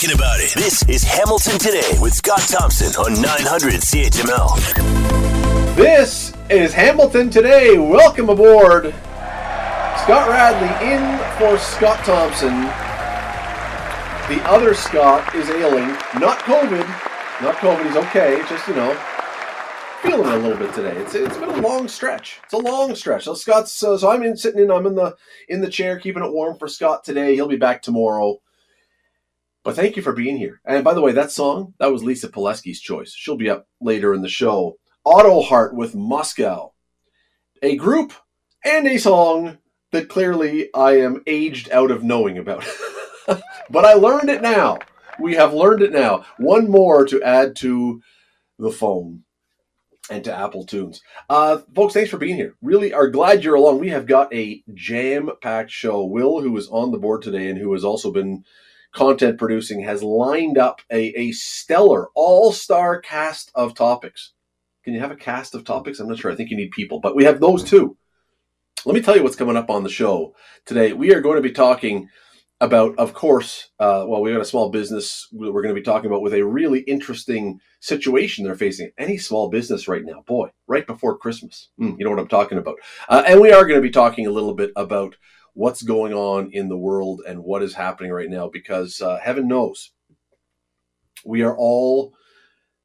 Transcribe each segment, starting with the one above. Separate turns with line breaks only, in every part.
talking about it. This is Hamilton Today with Scott Thompson on 900 CHML.
This is Hamilton Today. Welcome aboard. Scott Radley in for Scott Thompson. The other Scott is ailing. Not COVID. Not COVID. He's okay. Just, you know, feeling a little bit today. It's it's been a long stretch. It's a long stretch. So Scott's uh, so I'm in sitting in. I'm in the in the chair keeping it warm for Scott today. He'll be back tomorrow. But thank you for being here. And by the way, that song that was Lisa Pileski's choice. She'll be up later in the show. Autoheart with Moscow, a group and a song that clearly I am aged out of knowing about. but I learned it now. We have learned it now. One more to add to the phone and to Apple Tunes. Uh, folks, thanks for being here. Really are glad you're along. We have got a jam packed show. Will, who is on the board today and who has also been content producing, has lined up a, a stellar all star cast of topics. Can you have a cast of topics? I'm not sure. I think you need people, but we have those too. Let me tell you what's coming up on the show today. We are going to be talking about, of course, uh, well, we got a small business we're going to be talking about with a really interesting situation they're facing. Any small business right now, boy, right before Christmas. Mm, you know what I'm talking about. Uh, and we are going to be talking a little bit about what's going on in the world and what is happening right now because uh, heaven knows we are all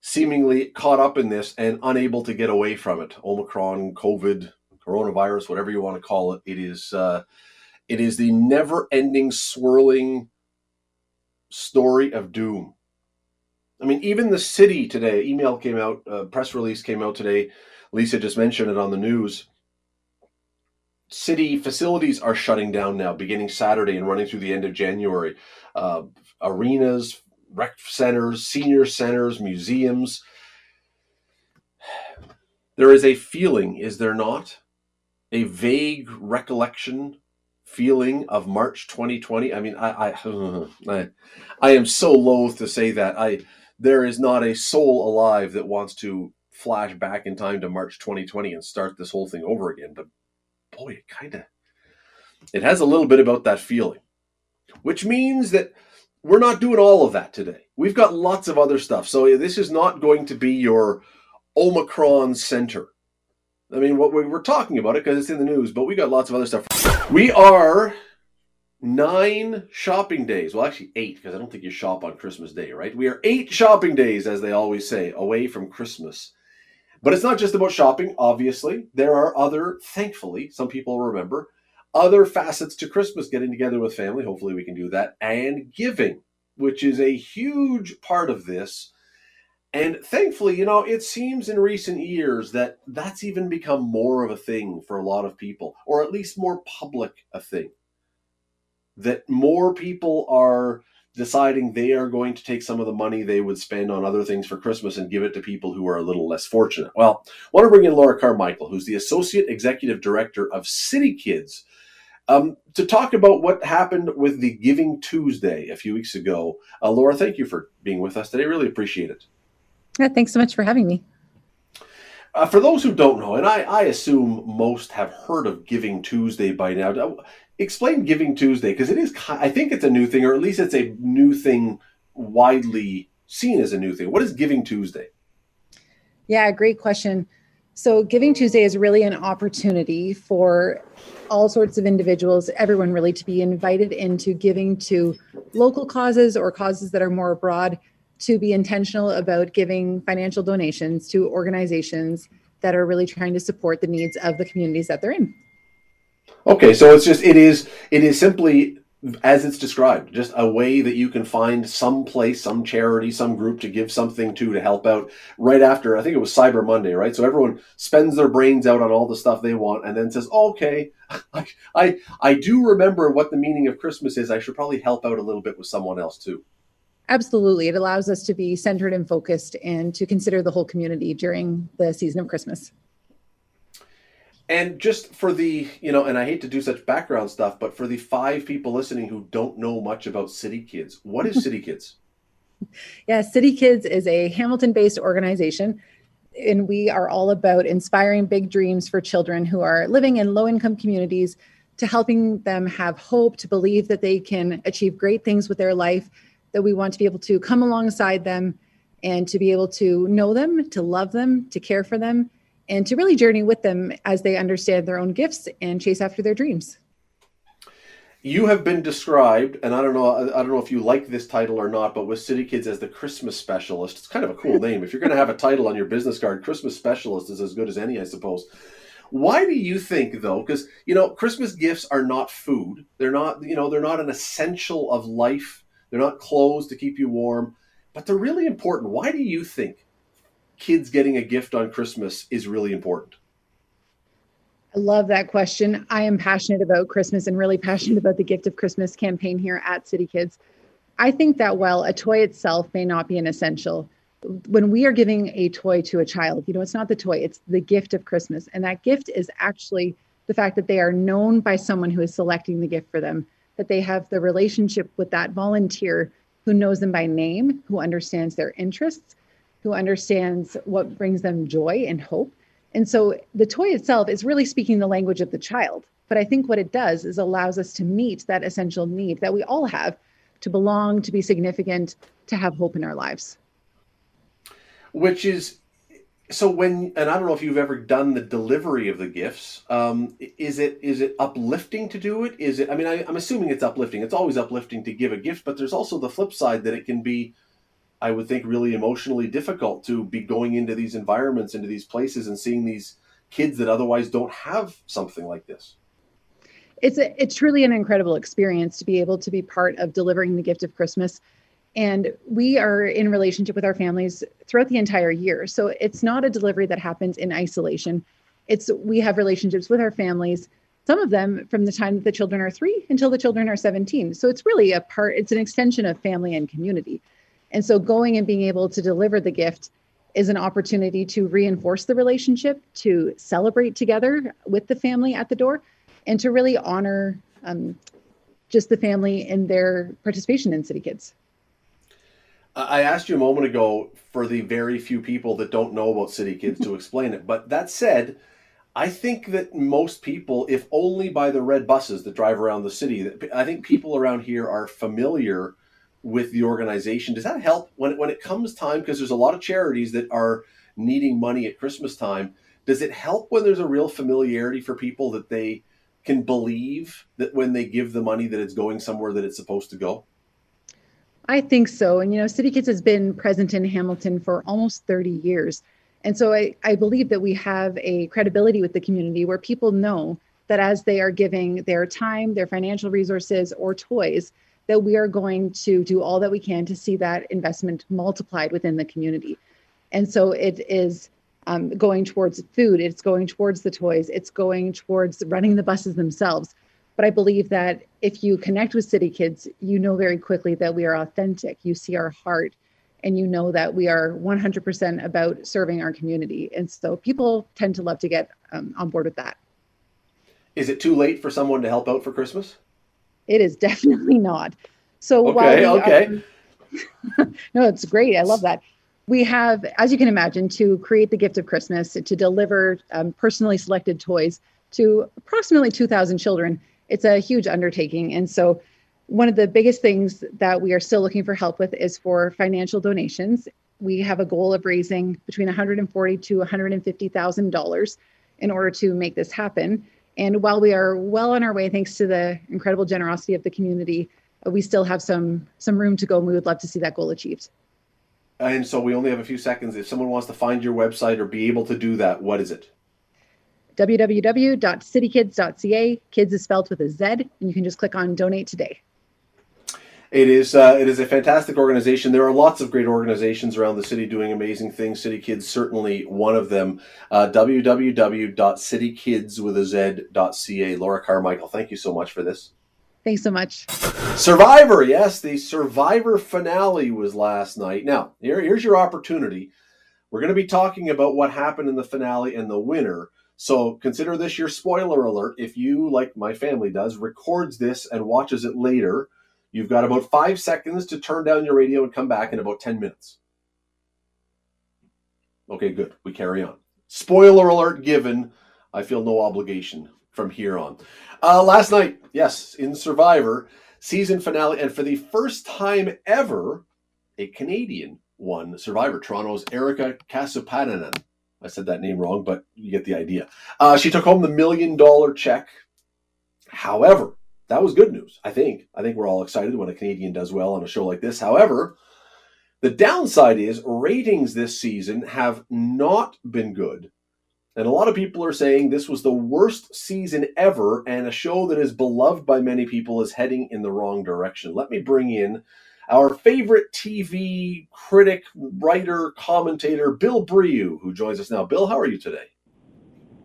seemingly caught up in this and unable to get away from it. Omicron, COVID, coronavirus, whatever you want to call it, it is uh, it is the never-ending swirling story of doom. I mean, even the city today, email came out, uh, press release came out today. Lisa just mentioned it on the news. City facilities are shutting down now, beginning Saturday and running through the end of January. Uh, arenas, rec centers, senior centers, museums. There is a feeling, is there not? A vague recollection feeling of March 2020. I mean, I, I, I, I am so loath to say that. I there is not a soul alive that wants to flash back in time to March 2020 and start this whole thing over again. But boy, it kind of it has a little bit about that feeling, which means that we're not doing all of that today. We've got lots of other stuff. So this is not going to be your Omicron center. I mean, what we're talking about it because it's in the news, but we got lots of other stuff. We are nine shopping days. Well, actually, eight, because I don't think you shop on Christmas Day, right? We are eight shopping days, as they always say, away from Christmas. But it's not just about shopping, obviously. There are other, thankfully, some people remember, other facets to Christmas, getting together with family. Hopefully, we can do that. And giving, which is a huge part of this and thankfully, you know, it seems in recent years that that's even become more of a thing for a lot of people, or at least more public a thing. That more people are deciding they are going to take some of the money they would spend on other things for Christmas and give it to people who are a little less fortunate. Well, I want to bring in Laura Carmichael, who's the Associate Executive Director of CityKidz, um, to talk about what happened with the Giving Tuesday a few weeks ago. Uh, Laura, thank you for being with us today. Really appreciate it.
Yeah, thanks so much for having me.
Uh, for those who don't know, and I, I, assume most have heard of Giving Tuesday by now, explain Giving Tuesday because it is, I think it's a new thing, or at least it's a new thing widely seen as a new thing. What is Giving Tuesday?
Yeah, great question. So, Giving Tuesday is really an opportunity for all sorts of individuals, everyone really, to be invited into giving to local causes or causes that are more broad to be intentional about giving financial donations to organizations that are really trying to support the needs of the communities that they're in.
Okay, so it's just it is it is simply as it's described, just a way that you can find some place, some charity, some group to give something to to help out right after. I think it was Cyber Monday, right? So everyone spends their brains out on all the stuff they want, and then says, "Okay, I I, I do remember what the meaning of Christmas is. I should probably help out a little bit with someone else too."
Absolutely. It allows us to be centered and focused and to consider the whole community during the season of Christmas.
And just for the, you know, and I hate to do such background stuff, but for the five people listening who don't know much about CityKidz, what is City Kids?
yeah, CityKidz is a Hamilton based organization. And we are all about inspiring big dreams for children who are living in low income communities to helping them have hope, to believe that they can achieve great things with their life that we want to be able to come alongside them and to be able to know them, to love them, to care for them, and to really journey with them as they understand their own gifts and chase after their dreams.
You have been described, and I don't know, I don't know if you like this title or not, but with CityKidz as the Christmas specialist. It's kind of a cool name. If you're going to have a title on your business card, Christmas specialist is as good as any, I suppose. Why do you think though? Because you know, Christmas gifts are not food. They're not, you know, they're not an essential of life. They're not clothes to keep you warm, but they're really important. Why do you think kids getting a gift on Christmas is really important?
I love that question. I am passionate about Christmas and really passionate about the Gift of Christmas campaign here at CityKidz. I think that while a toy itself may not be an essential, when we are giving a toy to a child, you know, it's not the toy, it's the gift of Christmas. And that gift is actually the fact that they are known by someone who is selecting the gift for them, that they have the relationship with that volunteer who knows them by name, who understands their interests, who understands what brings them joy and hope. And so the toy itself is really speaking the language of the child. But I think what it does is allows us to meet that essential need that we all have to belong, to be significant, to have hope in our lives.
Which is so when and I don't know if you've ever done the delivery of the gifts. Um, is it is it uplifting to do it? Is it? I mean, I, I'm assuming it's uplifting. It's always uplifting to give a gift, but there's also the flip side that it can be I would think really emotionally difficult to be going into these environments, into these places, and seeing these kids that otherwise don't have something like this.
It's a, it's truly an incredible experience to be able to be part of delivering the gift of Christmas. And we are in relationship with our families throughout the entire year. So it's not a delivery that happens in isolation. It's we have relationships with our families, some of them from the time that the children are three until the children are 17. So it's really a part, it's an extension of family and community. And so going and being able to deliver the gift is an opportunity to reinforce the relationship, to celebrate together with the family at the door, and to really honor um, just the family and their participation in CityKidz.
I asked you a moment ago for the very few people that don't know about CityKidz to explain it. But that said, I think that most people, if only by the red buses that drive around the city, I think people around here are familiar with the organization. Does that help when when it comes time? Because there's a lot of charities that are needing money at Christmas time. Does it help when there's a real familiarity for people that they can believe that when they give the money that it's going somewhere that it's supposed to go?
I think so. And you know, CityKidz has been present in Hamilton for almost 30 years. And so I, I believe that we have a credibility with the community where people know that as they are giving their time, their financial resources, or toys, that we are going to do all that we can to see that investment multiplied within the community. And so it is um, going towards food, it's going towards the toys, it's going towards running the buses themselves. But I believe that if you connect with CityKidz, you know very quickly that we are authentic. You see our heart and you know that we are 100% about serving our community. And so people tend to love to get um, on board with that.
Is it too late for someone to help out for Christmas?
It is definitely not. So
okay, okay.
Are, no, it's great. I love that. We have, as you can imagine, to create the gift of Christmas, to deliver um, personally selected toys to approximately 2,000 children. It's a huge undertaking. And so, one of the biggest things that we are still looking for help with is for financial donations. We have a goal of raising between 140 to 150 thousand dollars in order to make this happen. And while we are well on our way, thanks to the incredible generosity of the community, uh, we still have some some room to go. And we would love to see that goal achieved.
And so we only have a few seconds. If someone wants to find your website or be able to do that, what is it?
www.citykidz.ca. Kids is spelled with a Z, and you can just click on donate today.
It is uh, it is a fantastic organization. There are lots of great organizations around the city doing amazing things. CityKidz certainly one of them. Uh, Laura Carmichael, thank you so much for this.
Thanks so much.
Survivor, yes, the Survivor finale was last night. Now, here, here's your opportunity. We're going to be talking about what happened in the finale and the winner. So consider this your spoiler alert. If you, like my family does, records this and watches it later, You've got about five seconds to turn down your radio and come back in about 10 minutes. Okay, good. We carry on. Spoiler alert given. I feel no obligation from here on. Uh, last night, yes, in Survivor, season finale. And for the first time ever, a Canadian won Survivor. Toronto's Erika Kasupanainen. I said that name wrong, but you get the idea. Uh, she took home the million dollar check. However, that was good news, I think. I think we're all excited when a Canadian does well on a show like this. However, the downside is ratings this season have not been good. And a lot of people are saying this was the worst season ever, and a show that is beloved by many people is heading in the wrong direction. Let me bring in our favorite TV critic, writer, commentator, Bill Brioux, who joins us now. Bill, how are you today?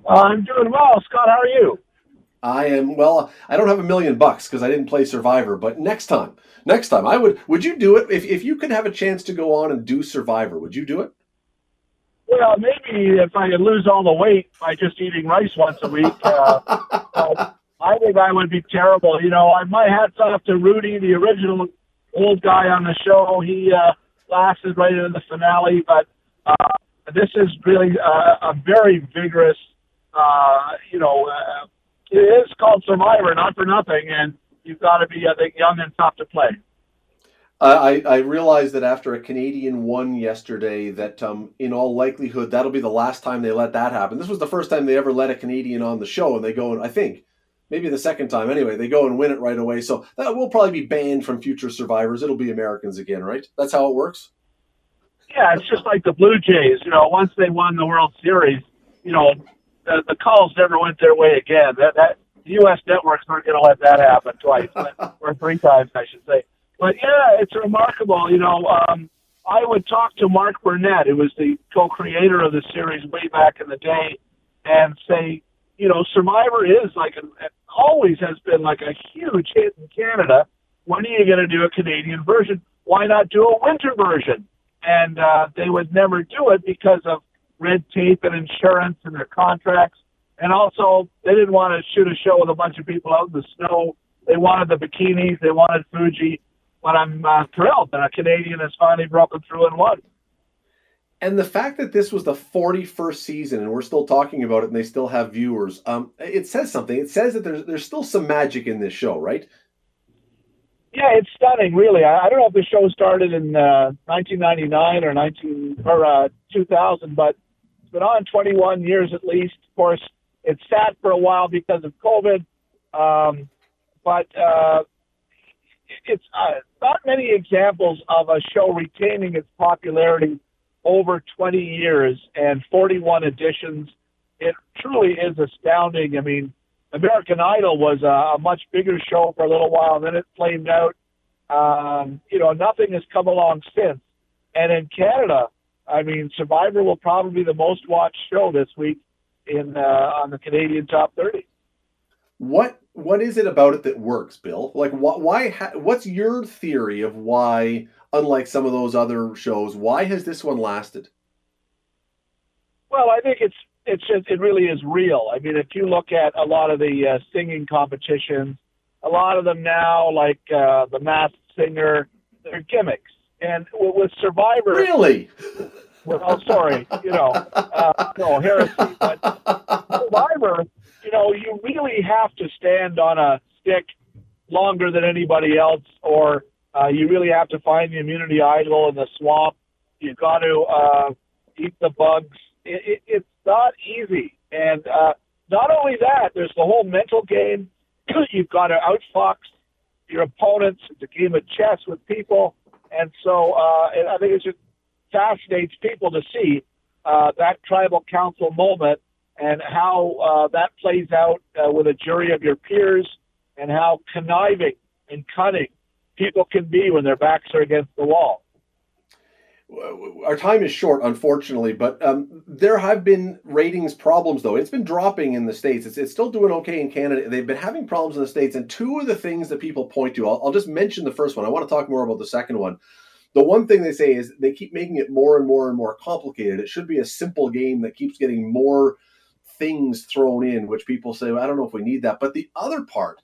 I'm doing well. Scott, how are you?
I am well. I don't have a million bucks because I didn't play Survivor, but next time, next time, I would. Would you do it if if you could have a chance to go on and do Survivor? Would you do it?
Well, maybe if I could lose all the weight by just eating rice once a week. Uh, I think I would be terrible. You know, I, my hat's off to Rudy, the original old guy on the show. He uh, lasted right into the finale, but uh, this is really uh, a very vigorous. Uh, you know, uh, it is called Survivor, not for nothing, and you've got to be, I think, young and tough to play.
I, I realized that after a Canadian won yesterday, that um, in all likelihood that'll be the last time they let that happen. This was the first time they ever let a Canadian on the show, and they go and I think maybe the second time anyway. They go and win it right away, so that will probably be banned from future survivors. It'll be Americans again, right? That's how it works.
Yeah, it's just like the Blue Jays. You know, once they won the World Series, you know, the, the calls never went their way again. That that U.S. networks aren't going to let that happen twice or three times, I should say. But yeah, it's remarkable. You know, um, I would talk to Mark Burnett, who was the co-creator of the series way back in the day, and say, you know, Survivor is like an, always has been like a huge hit in Canada. When are you going to do a Canadian version? Why not do a winter version? And uh, they would never do it because of red tape and insurance and their contracts. And also, they didn't want to shoot a show with a bunch of people out in the snow. They wanted the bikinis. They wanted Fiji but I'm uh, thrilled that a Canadian has finally broken through and won.
And the fact that this was the 41st season and we're still talking about it and they still have viewers, um, it says something. It says that there's there's still some magic in this show, right?
Yeah, it's stunning, really. I, I don't know if the show started in uh, 1999 or 19 or uh, 2000, but been on 21 years at least. Of course, it sat for a while because of COVID, um, but uh, it's uh, not many examples of a show retaining its popularity over 20 years and 41 editions. It truly is astounding. I mean, American Idol was a, a much bigger show for a little while, then it flamed out. Um, you know, nothing has come along since. And in Canada, I mean, Survivor will probably be the most watched show this week in uh, on the Canadian Top 30.
What what is it about it that works, Bill? Like, wh- why? Ha- what's your theory of why, unlike some of those other shows, why has this one lasted?
Well, I think it's it's just it really is real. I mean, if you look at a lot of the uh, singing competitions, a lot of them now, like uh, the Masked Singer, they're gimmicks. And with Survivor,
really.
Well, sorry, you know, uh, no heresy, but Survivor you know, you really have to stand on a stick longer than anybody else, or uh, you really have to find the immunity idol in the swamp. You've got to uh, eat the bugs. It, it, it's not easy. And uh, not only that, there's the whole mental game. You've got to outfox your opponents. It's a game of chess with people. And so uh, I think it just fascinates people to see uh, that tribal council moment and how uh, that plays out uh, with a jury of your peers and how conniving and cunning people can be when their backs are against the wall.
Our time is short, unfortunately, but um, there have been ratings problems, though. It's been dropping in the States. It's, it's still doing okay in Canada. They've been having problems in the States. And two of the things that people point to, I'll, I'll just mention the first one. I want to talk more about the second one. The one thing they say is they keep making it more and more and more complicated. It should be a simple game that keeps getting more things thrown in, which people say, well, I don't know if we need that. But the other part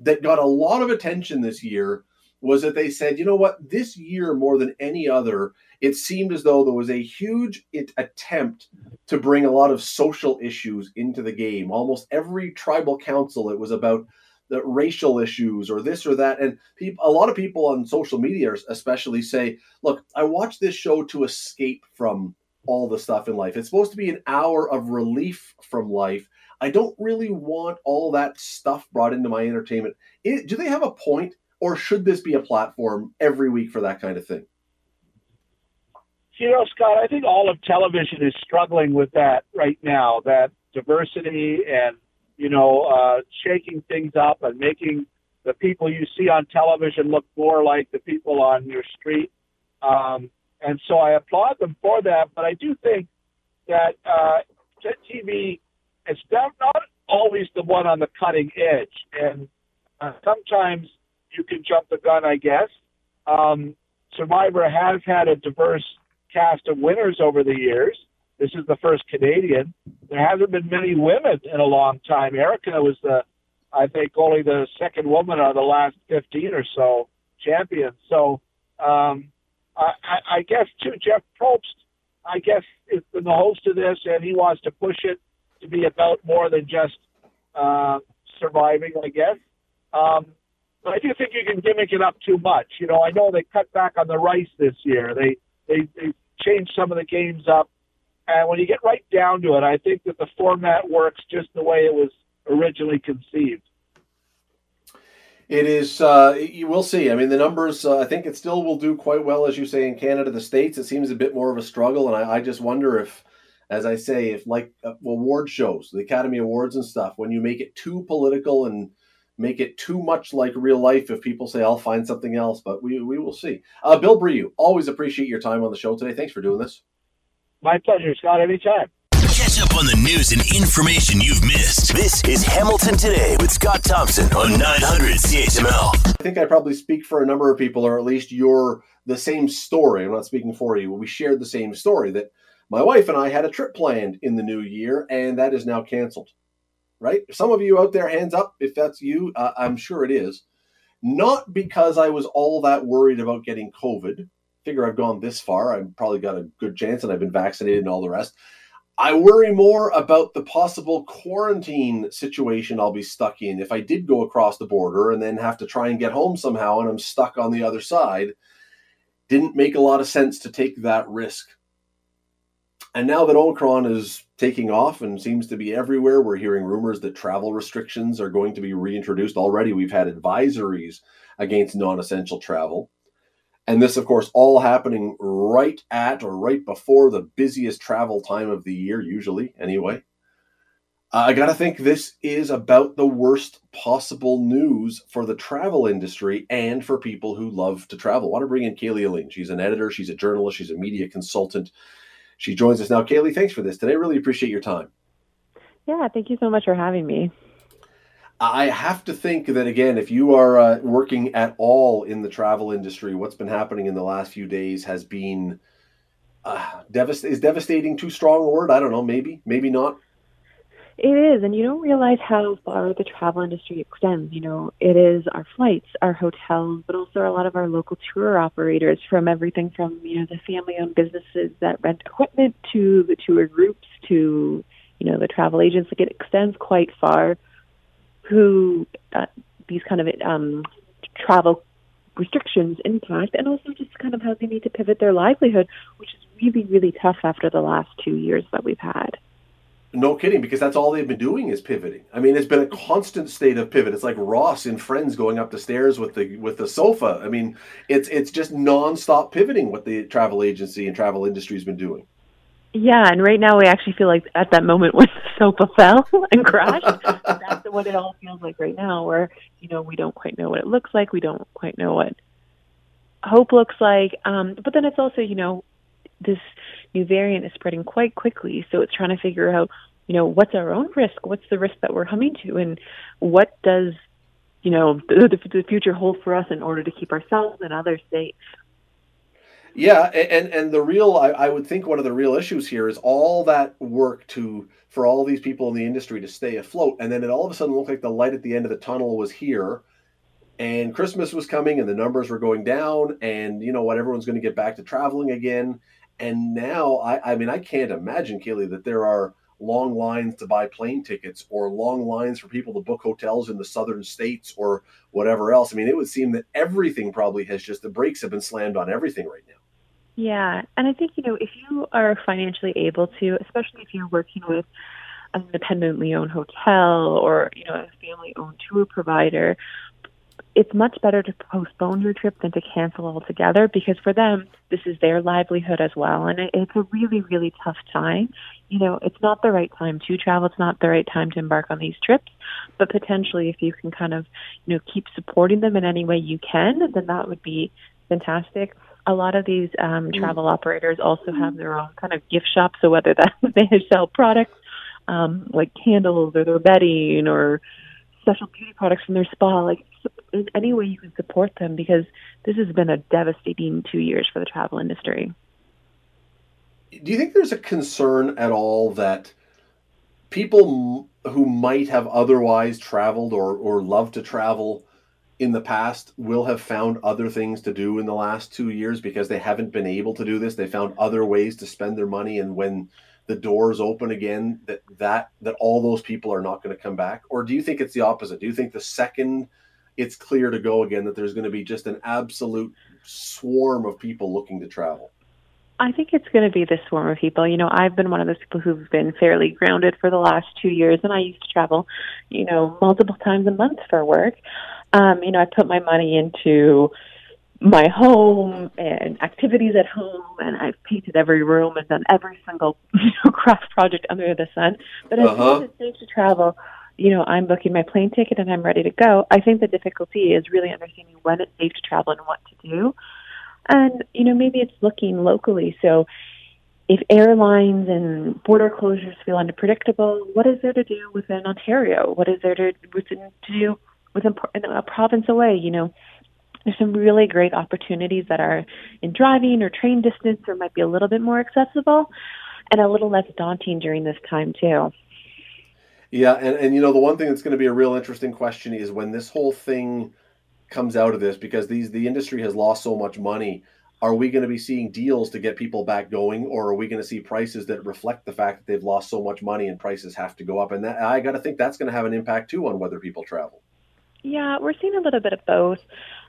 that got a lot of attention this year was that they said, you know what, this year more than any other, it seemed as though there was a huge attempt to bring a lot of social issues into the game. Almost every tribal council, it was about the racial issues or this or that. And a lot of people on social media, especially, say, "Look, I watch this show to escape from all the stuff in life. It's supposed to be an hour of relief from life. I don't really want all that stuff brought into my entertainment." It, do they have a point, or should this be a platform every week for that kind of thing?
You know, Scott, I think all of television is struggling with that right now. That diversity and you know, uh, shaking things up and making the people you see on television look more like the people on your street. Um, and so I applaud them for that. But I do think that uh, TV is not always the one on the cutting edge. And uh, sometimes you can jump the gun, I guess. Um, Survivor has had a diverse cast of winners over the years. This is the first Canadian. There hasn't been many women in a long time. Erika was the, I think, only the second woman of the last 15 or so champions. So um, I, I guess, too, Jeff Probst, I guess, is the host of this, and he wants to push it to be about more than just uh, surviving, I guess. Um, I do think you can gimmick it up too much. You know, I know they cut back on the rice this year. They they they changed some of the games up. And when you get right down to it, I think that the format works just the way it was originally conceived.
It is. Uh, you will see. I mean, the numbers. Uh, I think it still will do quite well, as you say, in Canada. The states, it seems a bit more of a struggle, and I, I just wonder if, as I say, if like uh, award shows, the Academy Awards and stuff, when you make it too political and make it too much like real life, if people say I'll find something else, but we we will see. Uh, Bill Brioux, always appreciate your time on the show today. Thanks for doing this.
My pleasure, Scott. Anytime.
Catch up on the news and information you've missed. This is Hamilton Today with Scott Thompson on 900 CHML.
I think I probably speak for a number of people, or at least you're the same story. I'm not speaking for you. We shared the same story that my wife and I had a trip planned in the new year, and that is now canceled. Right? Some of you out there, hands up if that's you. Uh, I'm sure it is. Not because I was all that worried about getting COVID figure I've gone this far. I've probably got a good chance and I've been vaccinated and all the rest. I worry more about the possible quarantine situation I'll be stuck in if I did go across the border and then have to try and get home somehow and I'm stuck on the other side. Didn't make a lot of sense to take that risk. And now that Omicron is taking off and seems to be everywhere, we're hearing rumors that travel restrictions are going to be reintroduced. Already, we've had advisories against non essential travel. And this, of course, all happening right at or right before the busiest travel time of the year, usually, anyway. Uh, I got to think this is about the worst possible news for the travel industry and for people who love to travel. I want to bring in Caleigh Alleyne. She's an editor, she's a journalist, she's a media consultant. She joins us now. Caleigh, thanks for this today. Really appreciate your time.
Yeah, thank you so much for having me.
I have to think that again, if you are uh, working at all in the travel industry, what's been happening in the last few days has been uh, devast- is devastating too strong a word? I don't know. Maybe, maybe not.
It is, and you don't realize how far the travel industry extends. You know, it is our flights, our hotels, but also a lot of our local tour operators, from everything from you know the family-owned businesses that rent equipment to the tour groups to you know the travel agents. Like it extends quite far who uh, these kind of um, travel restrictions impact, and also just kind of how they need to pivot their livelihood, which is really, really tough after the last two years that we've had.
No kidding, because that's all they've been doing is pivoting. I mean, it's been a constant state of pivot. It's like Ross in Friends going up the stairs with the with the sofa. I mean, it's it's just nonstop pivoting what the travel agency and travel industry has been doing.
Yeah, and right now we actually feel like at that moment when the sofa fell and crashed, that's what it all feels like right now. Where you know we don't quite know what it looks like, we don't quite know what hope looks like. Um, but then it's also you know this new variant is spreading quite quickly, so it's trying to figure out you know what's our own risk, what's the risk that we're coming to, and what does you know the, the future hold for us in order to keep ourselves and others safe.
Yeah, and and the real I, I would think one of the real issues here is all that work to for all these people in the industry to stay afloat, and then it all of a sudden looked like the light at the end of the tunnel was here, and Christmas was coming, and the numbers were going down, and you know what, everyone's going to get back to traveling again, and now I I mean I can't imagine Caleigh that there are long lines to buy plane tickets or long lines for people to book hotels in the southern states or whatever else. I mean, it would seem that everything probably has just the brakes have been slammed on everything right now.
Yeah, and I think you know if you are financially able to, especially if you're working with an independently owned hotel or you know a family owned tour provider it's much better to postpone your trip than to cancel altogether because for them this is their livelihood as well. And it's a really really tough time. You know it's not the right time to travel. It's not the right time to embark on these trips. But potentially if you can kind of you know keep supporting them in any way you can then that would be fantastic. A lot of these um, mm. travel operators also have their own kind of gift shop so whether that they sell products um, like candles or their bedding or special beauty products from their spa. Like any way you can support them because this has been a devastating two years for the travel industry.
Do you think there's a concern at all that people who might have otherwise traveled or, or love to travel in the past will have found other things to do in the last two years because they haven't been able to do this? They found other ways to spend their money, and when the doors open again that that that all those people are not going to come back or do you think it's the opposite do you think the second it's clear to go again that there's going to be just an absolute swarm of people looking to travel
I think it's going to be this swarm of people. You know, I've been one of those people who've been fairly grounded for the last two years, and I used to travel, you know, multiple times a month for work. Um, you know, I put my money into my home and activities at home and I've painted every room and done every single you know, craft project under the sun. But as uh-huh. soon as it's safe to travel, you know, I'm booking my plane ticket and I'm ready to go. I think the difficulty is really understanding when it's safe to travel and what to do. And, you know, maybe it's looking locally. So if airlines and border closures feel unpredictable, what is there to do within Ontario? What is there to, within, to do within a province away? You know, there's some really great opportunities that are in driving or train distance or might be a little bit more accessible and a little less daunting during this time too.
Yeah, and, and you know the one thing that's going to be a real interesting question is when this whole thing comes out of this because these the industry has lost so much money are we going to be seeing deals to get people back going or are we going to see prices that reflect the fact that they've lost so much money and prices have to go up and that i got to think that's going to have an impact too on whether people travel
yeah we're seeing a little bit of both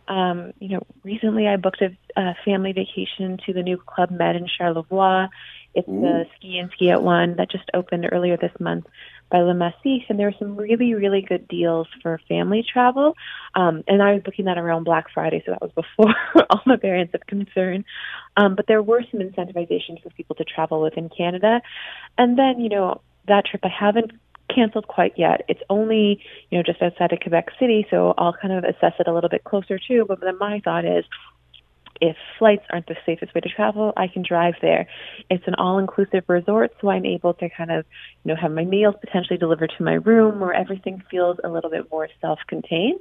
um, you know, recently I booked a, a family vacation to the new Club Med in Charlevoix. It's Ooh. the ski and ski out one that just opened earlier this month by Le Massif, and there were some really, really good deals for family travel. Um, and I was booking that around Black Friday, so that was before all the variants of concern. Um, but there were some incentivizations for people to travel within Canada. And then, you know, that trip I haven't canceled quite yet. It's only, you know, just outside of Quebec City, so I'll kind of assess it a little bit closer too. But then my thought is, if flights aren't the safest way to travel, I can drive there. It's an all-inclusive resort, so I'm able to kind of, you know, have my meals potentially delivered to my room, where everything feels a little bit more self-contained,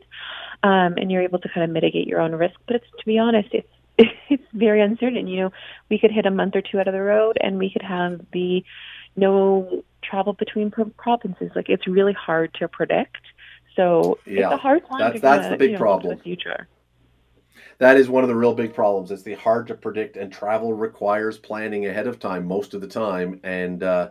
um, and you're able to kind of mitigate your own risk. But it's, to be honest, it's it's very uncertain. You know, we could hit a month or two out of the road, and we could have the no travel between provinces. Like it's really hard to predict. So yeah, it's a hard time.
That's
to
that's
kinda,
the big
you know,
problem.
The future.
That is one of the real big problems. It's the hard to predict, and travel requires planning ahead of time most of the time. And uh,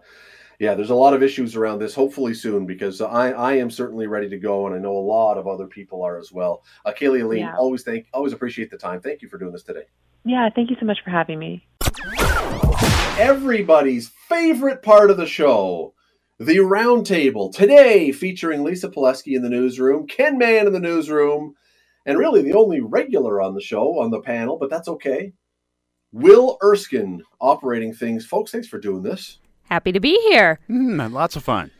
yeah, there's a lot of issues around this. Hopefully soon, because I I am certainly ready to go, and I know a lot of other people are as well. Uh, Caleigh Alleyne, yeah. always thank, always appreciate the time. Thank you for doing this today.
Yeah, thank you so much for having me
everybody's favorite part of the show, the roundtable. Today, featuring Lisa Pileski in the newsroom, Ken Mann in the newsroom, and really the only regular on the show on the panel, but that's okay. Will Erskine operating things. Folks, thanks for doing this.
Happy to be here.
Mm, lots of fun.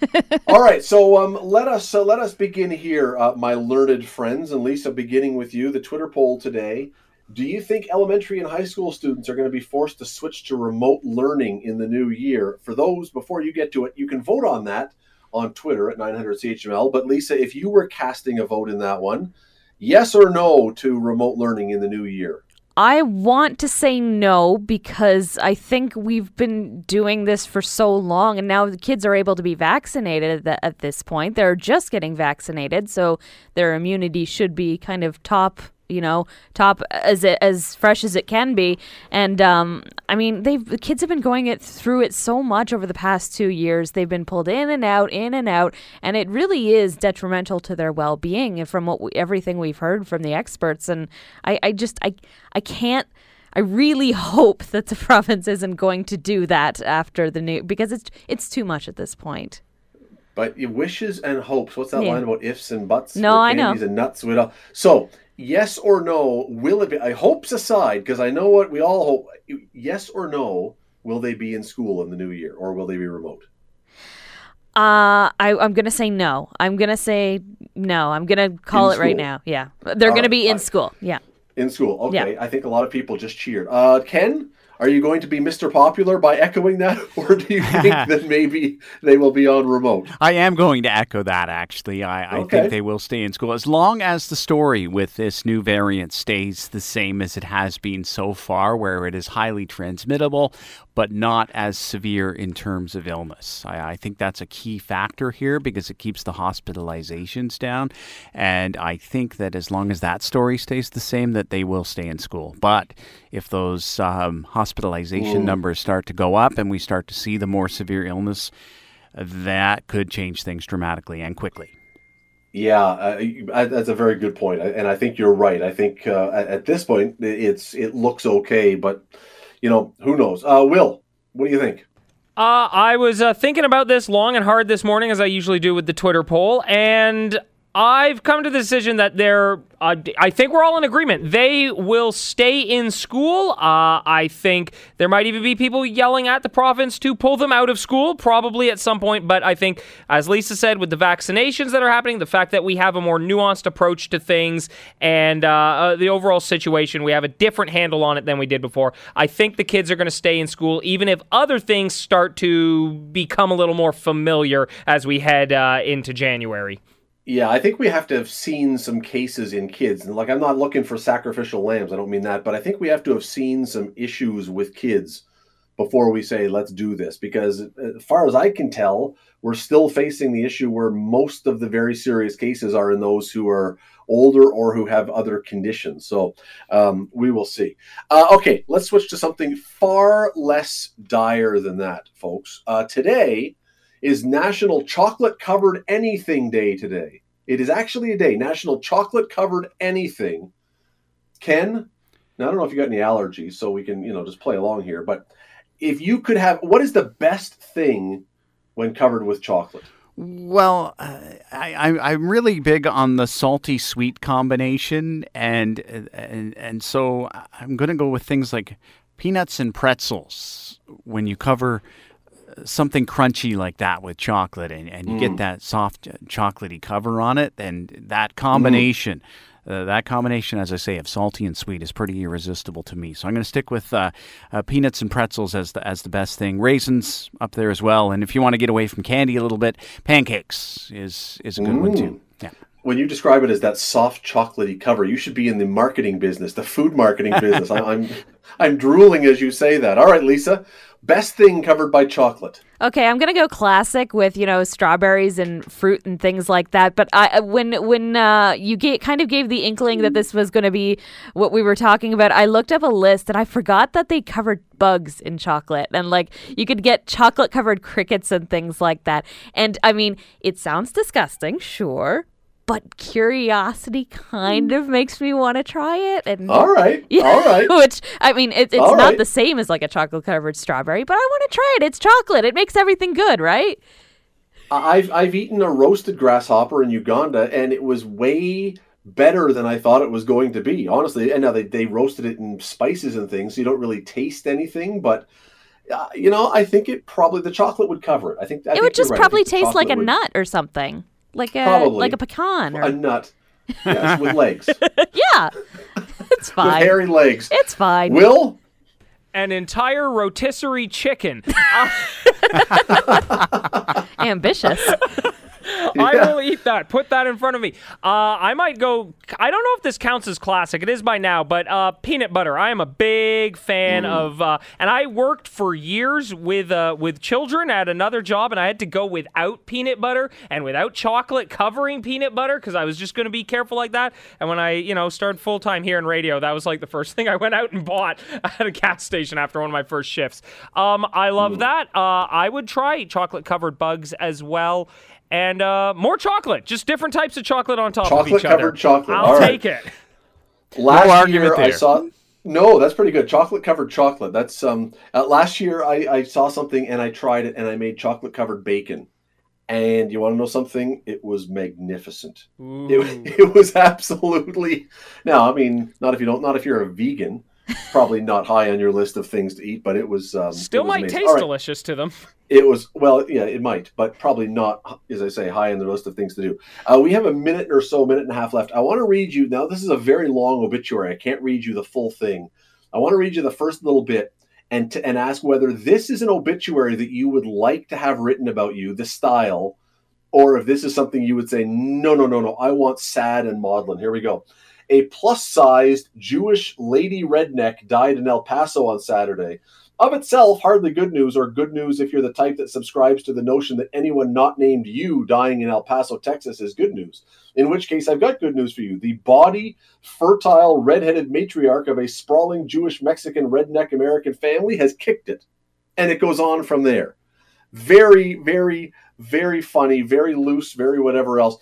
All right, so um, let us uh, let us begin here, uh, my learned friends, and Lisa, beginning with you. The Twitter poll today do you think elementary and high school students are going to be forced to switch to remote learning in the new year? For those, before you get to it, you can vote on that on Twitter at 900CHML. But Lisa, if you were casting a vote in that one, yes or no to remote learning in the new year?
I want to say no because I think we've been doing this for so long, and now the kids are able to be vaccinated at, this point. They're just getting vaccinated, so their immunity should be kind of top you know, top as it, as fresh as it can be. And um, I mean, they've the kids have been going it through it so much over the past two years. They've been pulled in and out, in and out, and it really is detrimental to their well being. From what we, everything we've heard from the experts, and I, I just I I can't. I really hope that the province isn't going to do that after the new because it's it's too much at this point.
But your wishes and hopes. What's that
Yeah.
line about ifs and buts?
No, I know.
and nuts. With all. So, yes or no? Will it be? I hopes aside, because I know what we all hope. Yes or no? Will they be in school in the new year, or will they be remote?
Uh, I, I'm gonna say no. I'm gonna say no. I'm gonna call
In
it right now. Yeah, they're
All
gonna
right,
be in
I-
school. Yeah.
In school,
Yeah.
okay. I think a lot of people just cheered. Uh, Ken, are you going to be Mr. Popular by echoing that, or do you think that maybe they will be on remote?
I am going to echo that, actually. I, I think they will stay in school as long as the story with this new variant stays the same as it has been so far, where it is highly transmittable, but not as severe in terms of illness. I, I think that's a key factor here because it keeps the hospitalizations down. And I think that as long as that story stays the same, that they will stay in school. But if those um, hospitalization numbers start to go up and we start to see the more severe illness, that could change things dramatically and quickly.
Yeah, uh, I- that's a very good and I think you're right. I think uh, at, at this point it's it looks okay, but you know who knows? Uh, Will, what do you think?
Uh, I was uh, thinking about this long and hard this morning, as I usually do with the Twitter poll, and I've come to the decision that they're. Uh, I think we're all in agreement. They will stay in school. Uh, I think there might even be people yelling at the province to pull them out of school, probably at some point. But I think, as Lisa said, with the vaccinations that are happening, the fact that we have a more nuanced approach to things, and uh, uh, the overall situation, we have a different handle on it than we did before. I think the kids are going to stay in school, even if other things start to become a little more familiar as we head uh, into January.
Yeah, I think we have to have seen some cases in kids, and like I'm not looking for sacrificial lambs. I don't mean that, but I think we have to have seen some issues with kids before we say let's do this. Because uh, as far as I can tell, we're still facing the issue where most of the very serious cases are in those who are older or who have other conditions. So um, we will see. Uh, okay, let's switch to something far less dire than that, folks. Uh, today is National Chocolate Covered Anything Day today. It is actually a day, National Chocolate Covered Anything. Ken, now I don't know if you got any allergies, so we can, you know, just play along here, but if you could have what is the best thing when covered with chocolate?
Well, uh, I, I'm really big on the salty sweet combination, and and and so I'm going to go with things like peanuts and pretzels. When you cover something crunchy like that with chocolate, and, and you get that soft uh, chocolatey cover on it, and that combination. Uh, that combination, as I say, of salty and sweet is pretty irresistible to me. So I'm going to stick with uh, uh, peanuts and pretzels as the as the best thing. Raisins up there as well. And if you want to get away from candy a little bit, pancakes is is a good one too. Yeah.
When you describe it as that soft chocolatey cover, you should be in the marketing business, the food marketing business. I, I'm I'm drooling as you say that. All right, Lisa, best thing covered by chocolate.
Okay, I'm gonna go classic with you know strawberries and fruit and things like that. But I when when uh, you get, kind of gave the inkling that this was gonna be what we were talking about, I looked up a list and I forgot that they covered bugs in chocolate and like you could get chocolate covered crickets and things like that. And I mean, it sounds disgusting, sure. But curiosity kind of makes me want to try it, and
All right,
Yeah,
all right.
Which I mean, it, it's
All
not
right.
the same as like a chocolate covered strawberry, but I want to try it. It's chocolate. It makes everything good, right?
I've I've eaten a roasted grasshopper in Uganda, and it was way better than I thought it was going to be. Honestly, and now they they roasted it in spices and things, so you don't really taste anything. But uh, you know, I think it probably the chocolate would cover it. I think I
it
think
would
you're
just
right.
Probably taste like a
would-
nut or something, like a
Probably.
like a pecan. Or,
a nut. Yes, with legs,
yeah, it's fine.
with hairy legs.
It's fine.
Will
An entire rotisserie chicken.
Ambitious.
I will eat that. Put that in front of me. Uh, I might go. I don't know if this counts as classic. It is by now, but uh, peanut butter. I am a big fan
Mm.
of, uh, and I worked for years with uh, with children at another job, and I had to go without peanut butter and without chocolate covering peanut butter because I was just going to be careful like that. And when I, you know, started full time here in radio, that was like the first thing I went out and bought at a gas station after one of my first shifts. Um, I love
Mm.
that. Uh, I would try chocolate covered bugs as well. And uh, more chocolate, just different types of chocolate on top of
Chocolate
each other.
Chocolate covered chocolate.
I'll
All right.
take it.
Last
argument
year I saw. No, that's pretty good. Chocolate covered chocolate. That's um. Uh, last year I, I saw something and I tried it and I made chocolate covered bacon. And you want to know something? It was magnificent. It, it was absolutely. Now, I mean, not if you don't, not if you're a vegan. Probably not high on your list of things to eat, but it was um,
Still
it was
might
amazing.
taste
right.
delicious to them.
It was well, yeah, it might, but probably not, as I say, high on the list of things to do. Uh, we have a minute or so, minute and a half left. I want to read you now. This is a very long obituary. I can't read you the full thing. I want to read you the first little bit and to, and ask whether this is an obituary that you would like to have written about you, the style, or if this is something you would say, no, no, no, no. I want sad and maudlin. Here we go. A plus-sized Jewish lady redneck died in El Paso on Saturday of itself hardly good news or good news if you're the type that subscribes to the notion that anyone not named you dying in El Paso, Texas is good news. In which case, I've got good news for you. The body, fertile, redheaded matriarch of a sprawling Jewish Mexican redneck American family has kicked it. And it goes on from there. Very, very, very funny, very loose, very whatever else.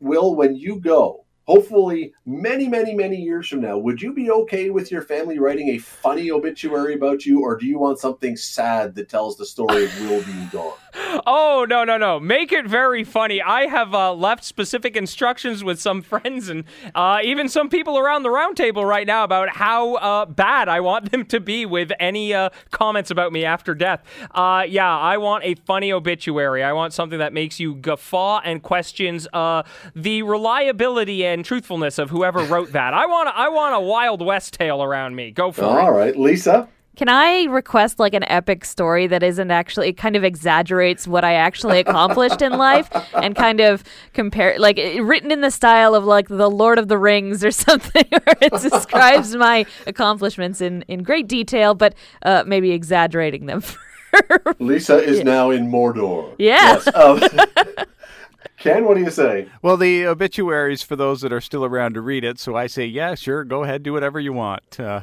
Will, when you go, hopefully many, many, many years from now, would you be okay with your family writing a funny obituary about you, or do you want something sad that tells the story of Will being gone?
Oh no no no! Make it very funny. I have uh, left specific instructions with some friends and uh, even some people around the roundtable right now about how uh, bad I want them to be with any uh, comments about me after death. Uh, yeah, I want a funny obituary. I want something that makes you guffaw and questions uh, the reliability and truthfulness of whoever wrote that. I want a, I want a Wild West tale around me. Go for it.
All right, Lisa.
Can I request like an epic story that isn't actually it kind of exaggerates what I actually accomplished in life and kind of compare like written in the style of like the Lord of the Rings or something where it describes my accomplishments in in great detail but uh, maybe exaggerating them.
Lisa is now in Mordor.
Yeah.
Yes. Um, Ken, what do you say?
Well, the obituaries for those that are still around to read it. So I say, yeah, sure, go ahead, do whatever you want. Uh,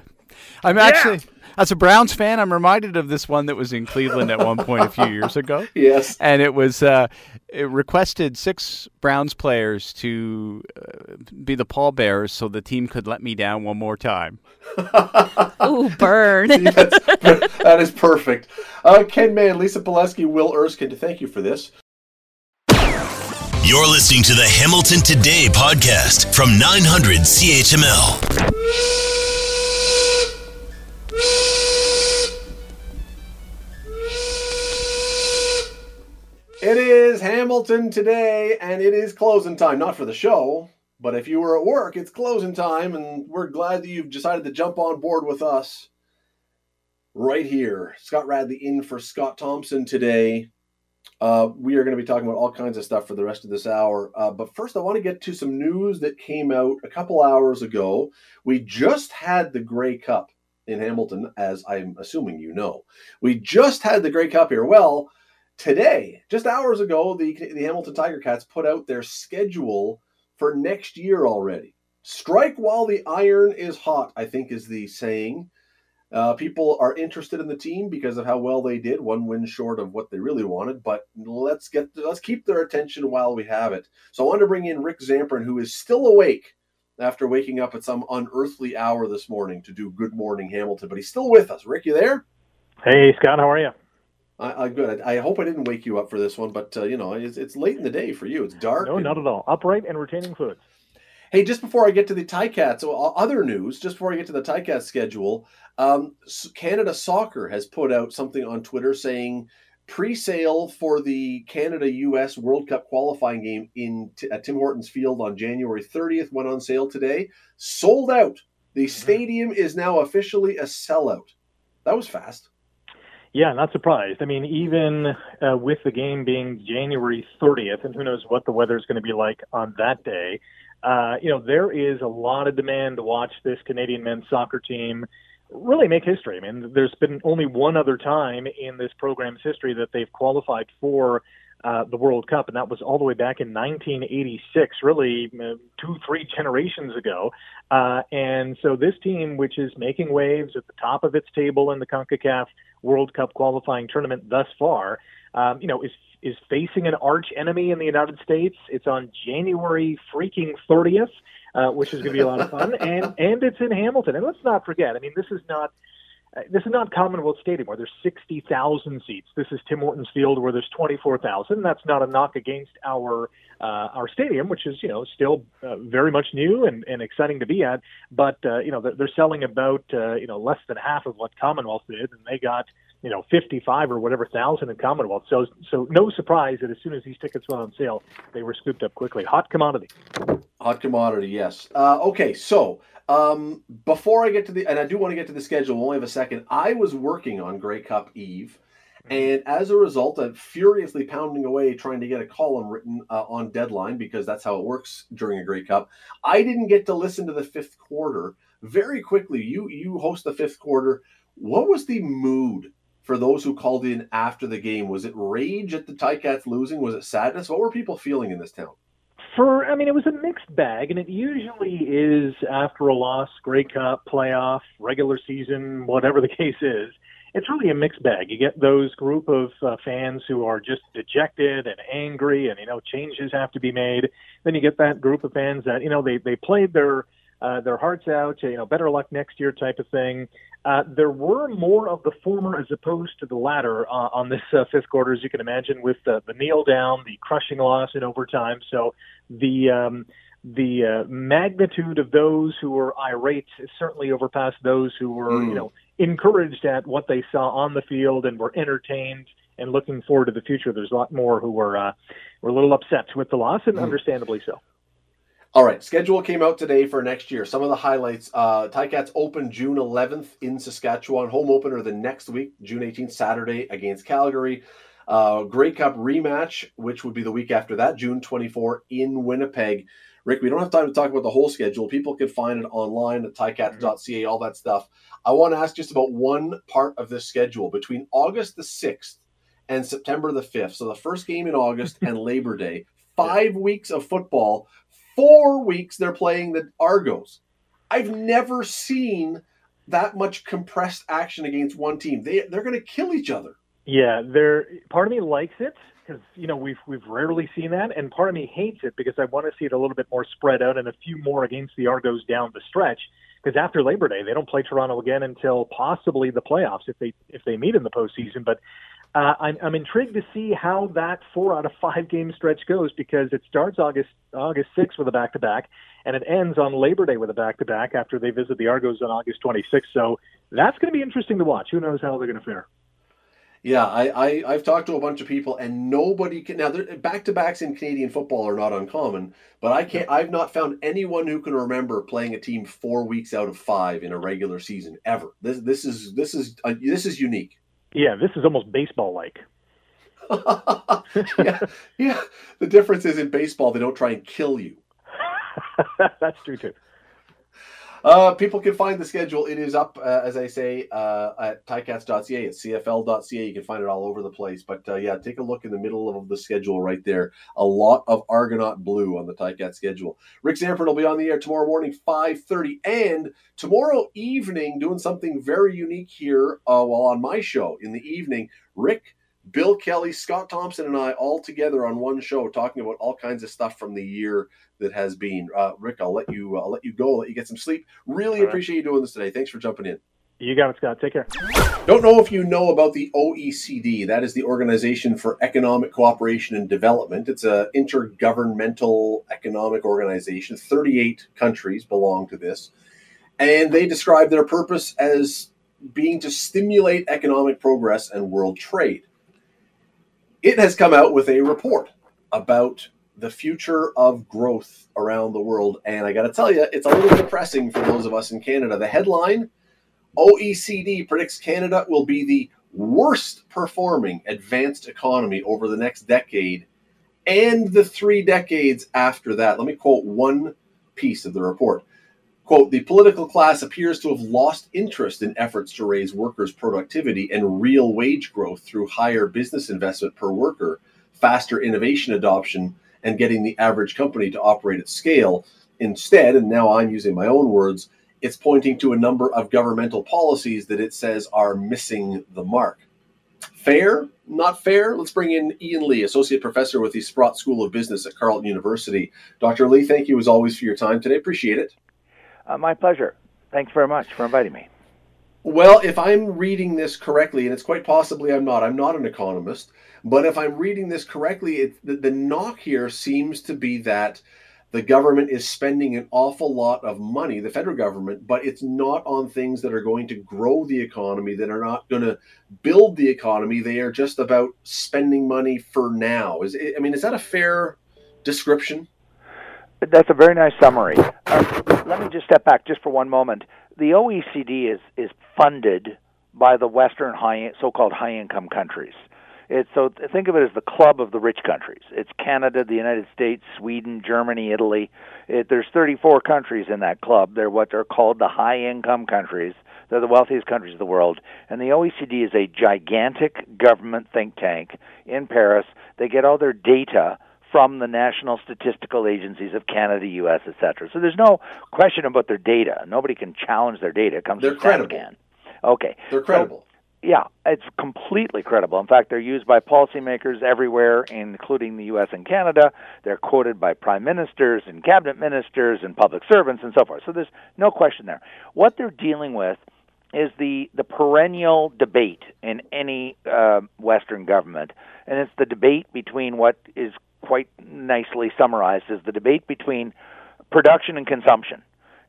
I'm actually, as a Browns fan, I'm reminded of this one that was in Cleveland at one point a few years ago.
Yes.
And it was uh, it requested six Browns players to uh, be the pallbearers so the team could let me down one more time.
Ooh, burn.
That's, that is perfect. Uh, Ken May and Lisa Pileski, Will Erskine, thank you for this.
You're listening to the Hamilton Today podcast from 900 CHML.
It is Hamilton today, and it is closing time. Not for the show, but if you were at work, it's closing time, and we're glad that you've decided to jump on board with us right here. Scott Radley in for Scott Thompson today. Uh, we are going to be talking about all kinds of stuff for the rest of this hour. Uh, but first, I want to get to some news that came out a couple hours ago. We just had the Grey Cup in Hamilton, as I'm assuming you know. We just had the Grey Cup here. Well, today, just hours ago, the, the Hamilton Tiger Cats put out their schedule for next year already. Strike while the iron is hot, I think is the saying. Uh, people are interested in the team because of how well they did. One win short of what they really wanted, but let's get let's keep their attention while we have it. So I want to bring in Rick Zamperin, who is still awake after waking up at some unearthly hour this morning to do Good Morning Hamilton, but he's still with us. Rick, you there?
Hey, Scott, how are you?
I, I'm good. I, I hope I didn't wake you up for this one, but uh, you know it's, it's late in the day for you. It's dark.
No,
and-
not at all. Upright and retaining fluids.
Hey, just before I get to the Ticats, so other news, just before I get to the Ticats schedule, um, Canada Soccer has put out something on Twitter saying pre-sale for the Canada-U.S. World Cup qualifying game in t- at Tim Hortons Field on January 30th went on sale today. Sold out. The stadium is now officially a sellout. That was fast.
Yeah, not surprised. I mean, even uh, with the game being January 30th, and who knows what the weather is going to be like on that day, uh, you know, there is a lot of demand to watch this Canadian men's soccer team. really make history. I mean, there's been only one other time in this program's history that they've qualified for uh, the World Cup, and that was all the way back in 1986, really uh, two, three generations ago. Uh, and so this team, which is making waves at the top of its table in the CONCACAF World Cup qualifying tournament thus far, um, you know, is is facing an arch enemy in the United States. It's on January freaking 30th, uh, which is going to be a lot of fun, and and it's in Hamilton. And let's not forget, I mean, this is not this is not Commonwealth Stadium where there's 60,000 seats. This is Tim Hortons Field where there's 24,000. That's not a knock against our uh, our stadium, which is you know still uh, very much new and, and exciting to be at. But uh, you know they're, they're selling about uh, you know less than half of what Commonwealth did, and they got you know 55 or whatever thousand in Commonwealth. So so no surprise that as soon as these tickets went on sale, they were scooped up quickly. Hot commodity.
Hot commodity, yes. Uh, okay, so um, before I get to the, and I do want to get to the schedule, we only have a second. I was working on Grey Cup Eve, mm-hmm. and as a result, I'm furiously pounding away trying to get a column written uh, on deadline because that's how it works during a Grey Cup. I didn't get to listen to the fifth quarter. Very quickly, you you host the fifth quarter. What was the mood for those who called in after the game? Was it rage at the Ticats losing? Was it sadness? What were people feeling in this town?
For I mean it was a mixed bag and it usually is after a loss, Grey Cup, playoff, regular season, whatever the case is. It's really a mixed bag. You get those group of uh, fans who are just dejected and angry and you know changes have to be made. Then you get that group of fans that you know they they played their uh, their hearts out, you know, better luck next year type of thing. Uh, there were more of the former as opposed to the latter uh, on this uh, fifth quarter, as you can imagine, with the, the kneel down, the crushing loss in overtime. So the um, the uh, magnitude of those who were irate certainly overpassed those who were, mm. you know, encouraged at what they saw on the field and were entertained and looking forward to the future. There's a lot more who were uh, were a little upset with the loss, and mm. understandably so.
All right, schedule came out today for next year. Some of the highlights: uh, Ticats open June 11th in Saskatchewan. Home opener the next week, June 18th, Saturday against Calgary. Uh, Grey Cup rematch, which would be the week after that, June 24 in Winnipeg. Rick, we don't have time to talk about the whole schedule. People can find it online at ticats.ca, all that stuff. I want to ask just about one part of this schedule between August the 6th and September the 5th. So the first game in August and Labor Day, five weeks of football four weeks they're playing the Argos. I've never seen that much compressed action against one team. They they're going to kill each other.
Yeah, they're part of me likes it because you know we've we've rarely seen that, and part of me hates it because I want to see it a little bit more spread out and a few more against the Argos down the stretch. Because after Labor Day, they don't play Toronto again until possibly the playoffs if they if they meet in the postseason. But uh, I'm, I'm intrigued to see how that four out of five game stretch goes because it starts August August 6th with a back to back, and it ends on Labor Day with a back to back after they visit the Argos on August 26th. So that's going to be interesting to watch. Who knows how they're going to fare?
Yeah, I, I have talked to a bunch of people, and nobody can now. Back to backs in Canadian football are not uncommon, but I can't. I've not found anyone who can remember playing a team four weeks out of five in a regular season ever. This this is this is uh, this is unique.
Yeah, this is almost baseball like.
yeah, yeah. The difference is in baseball, they don't try and kill you.
That's true too.
Uh, people can find the schedule. It is up, uh, as I say, uh, at ticats.ca, at cfl.ca. You can find it all over the place. But uh, yeah, take a look in the middle of the schedule right there. A lot of Argonaut blue on the Ticat schedule. Rick Zamperin will be on the air tomorrow morning, 5.30. And tomorrow evening, doing something very unique here uh, while on my show in the evening, Rick Bill Kelly, Scott Thompson, and I all together on one show talking about all kinds of stuff from the year that has been. Uh, Rick, I'll let you. I'll let you go. I'll let you get some sleep. Really appreciate you doing this today. Thanks for jumping in.
You got it, Scott. Take care.
Don't know if you know about the OECD. That is the Organization for Economic Cooperation and Development. It's an intergovernmental economic organization. 38 countries belong to this. And they describe their purpose as being to stimulate economic progress and world trade it has come out with a report about the future of growth around the world. And I got to tell you, it's a little depressing for those of us in Canada. The headline OECD predicts Canada will be the worst performing advanced economy over the next decade and the three decades after that. Let me quote one piece of the report. Quote, the political class appears to have lost interest in efforts to raise workers' productivity and real wage growth through higher business investment per worker, faster innovation adoption, and getting the average company to operate at scale. Instead, and now I'm using my own words, it's pointing to a number of governmental policies that it says are missing the mark. Fair? Not fair? Let's bring in Ian Lee, Associate Professor with the Sprott School of Business at Carleton University. Dr. Lee, thank you as always for your time today. Appreciate it.
Uh, my pleasure. Thanks very much for inviting me.
Well, if I'm reading this correctly, and it's quite possibly I'm not, I'm not an economist, but if I'm reading this correctly, it, the, the knock here seems to be that the government is spending an awful lot of money, the federal government, but it's not on things that are going to grow the economy, that are not going to build the economy. They are just about spending money for now. Is I mean, is that a fair description?
That's a very nice summary. Uh, let me just step back just for one moment. The OECD is is funded by the Western high so-called high-income countries. It's so think of it as the club of the rich countries. It's Canada, the United States, Sweden, Germany, Italy. It, there's 34 countries in that club. They're what they're called the high-income countries. They're the wealthiest countries of the world. And the OECD is a gigantic government think tank in Paris. They get all their data from the national statistical agencies of Canada, U.S., etc. So there's no question about their data. Nobody can challenge their data. It comes
They're
from
credible.
Okay.
They're credible.
So, yeah, it's completely credible. In fact, they're used by policymakers everywhere, including the U.S. and Canada. They're quoted by prime ministers and cabinet ministers and public servants and so forth. So there's no question there. What they're dealing with is the the perennial debate in any uh, Western government, and it's the debate between what is quite nicely summarized as the debate between production and consumption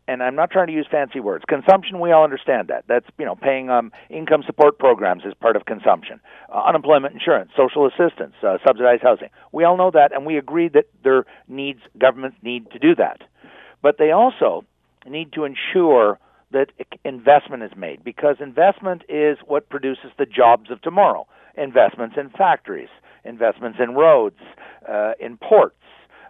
and I'm not trying to use fancy words. Consumption, we all understand that. That's you know paying um, income support programs is part of consumption. Uh, unemployment insurance, social assistance, uh, subsidized housing. We all know that, and we agree that their needs governments need to do that. But they also need to ensure that investment is made because investment is what produces the jobs of tomorrow. Investments in factories, investments in roads, uh, in ports,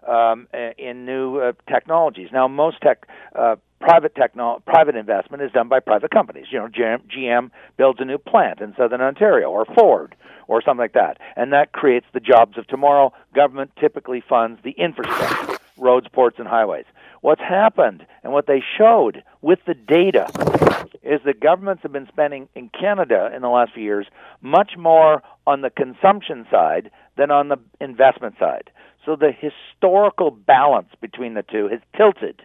um, in new uh, technologies. Now, most tech, uh, private techno- private investment is done by private companies. You know, GM, GM builds a new plant in southern Ontario, or Ford, or something like that, and that creates the jobs of tomorrow. Government typically funds the infrastructure, roads, ports, and highways. What's happened and what they showed with the data is that governments have been spending in Canada in the last few years much more on the consumption side than on the investment side. So the historical balance between the two has tilted.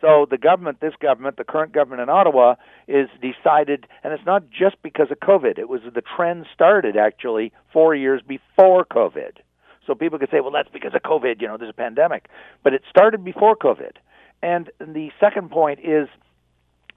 So the government, this government, the current government in Ottawa, is decided, and it's not just because of COVID. It was the trend started actually four years before COVID. So people could say, well, that's because of COVID. You know, there's a pandemic, but it started before COVID. And the second point is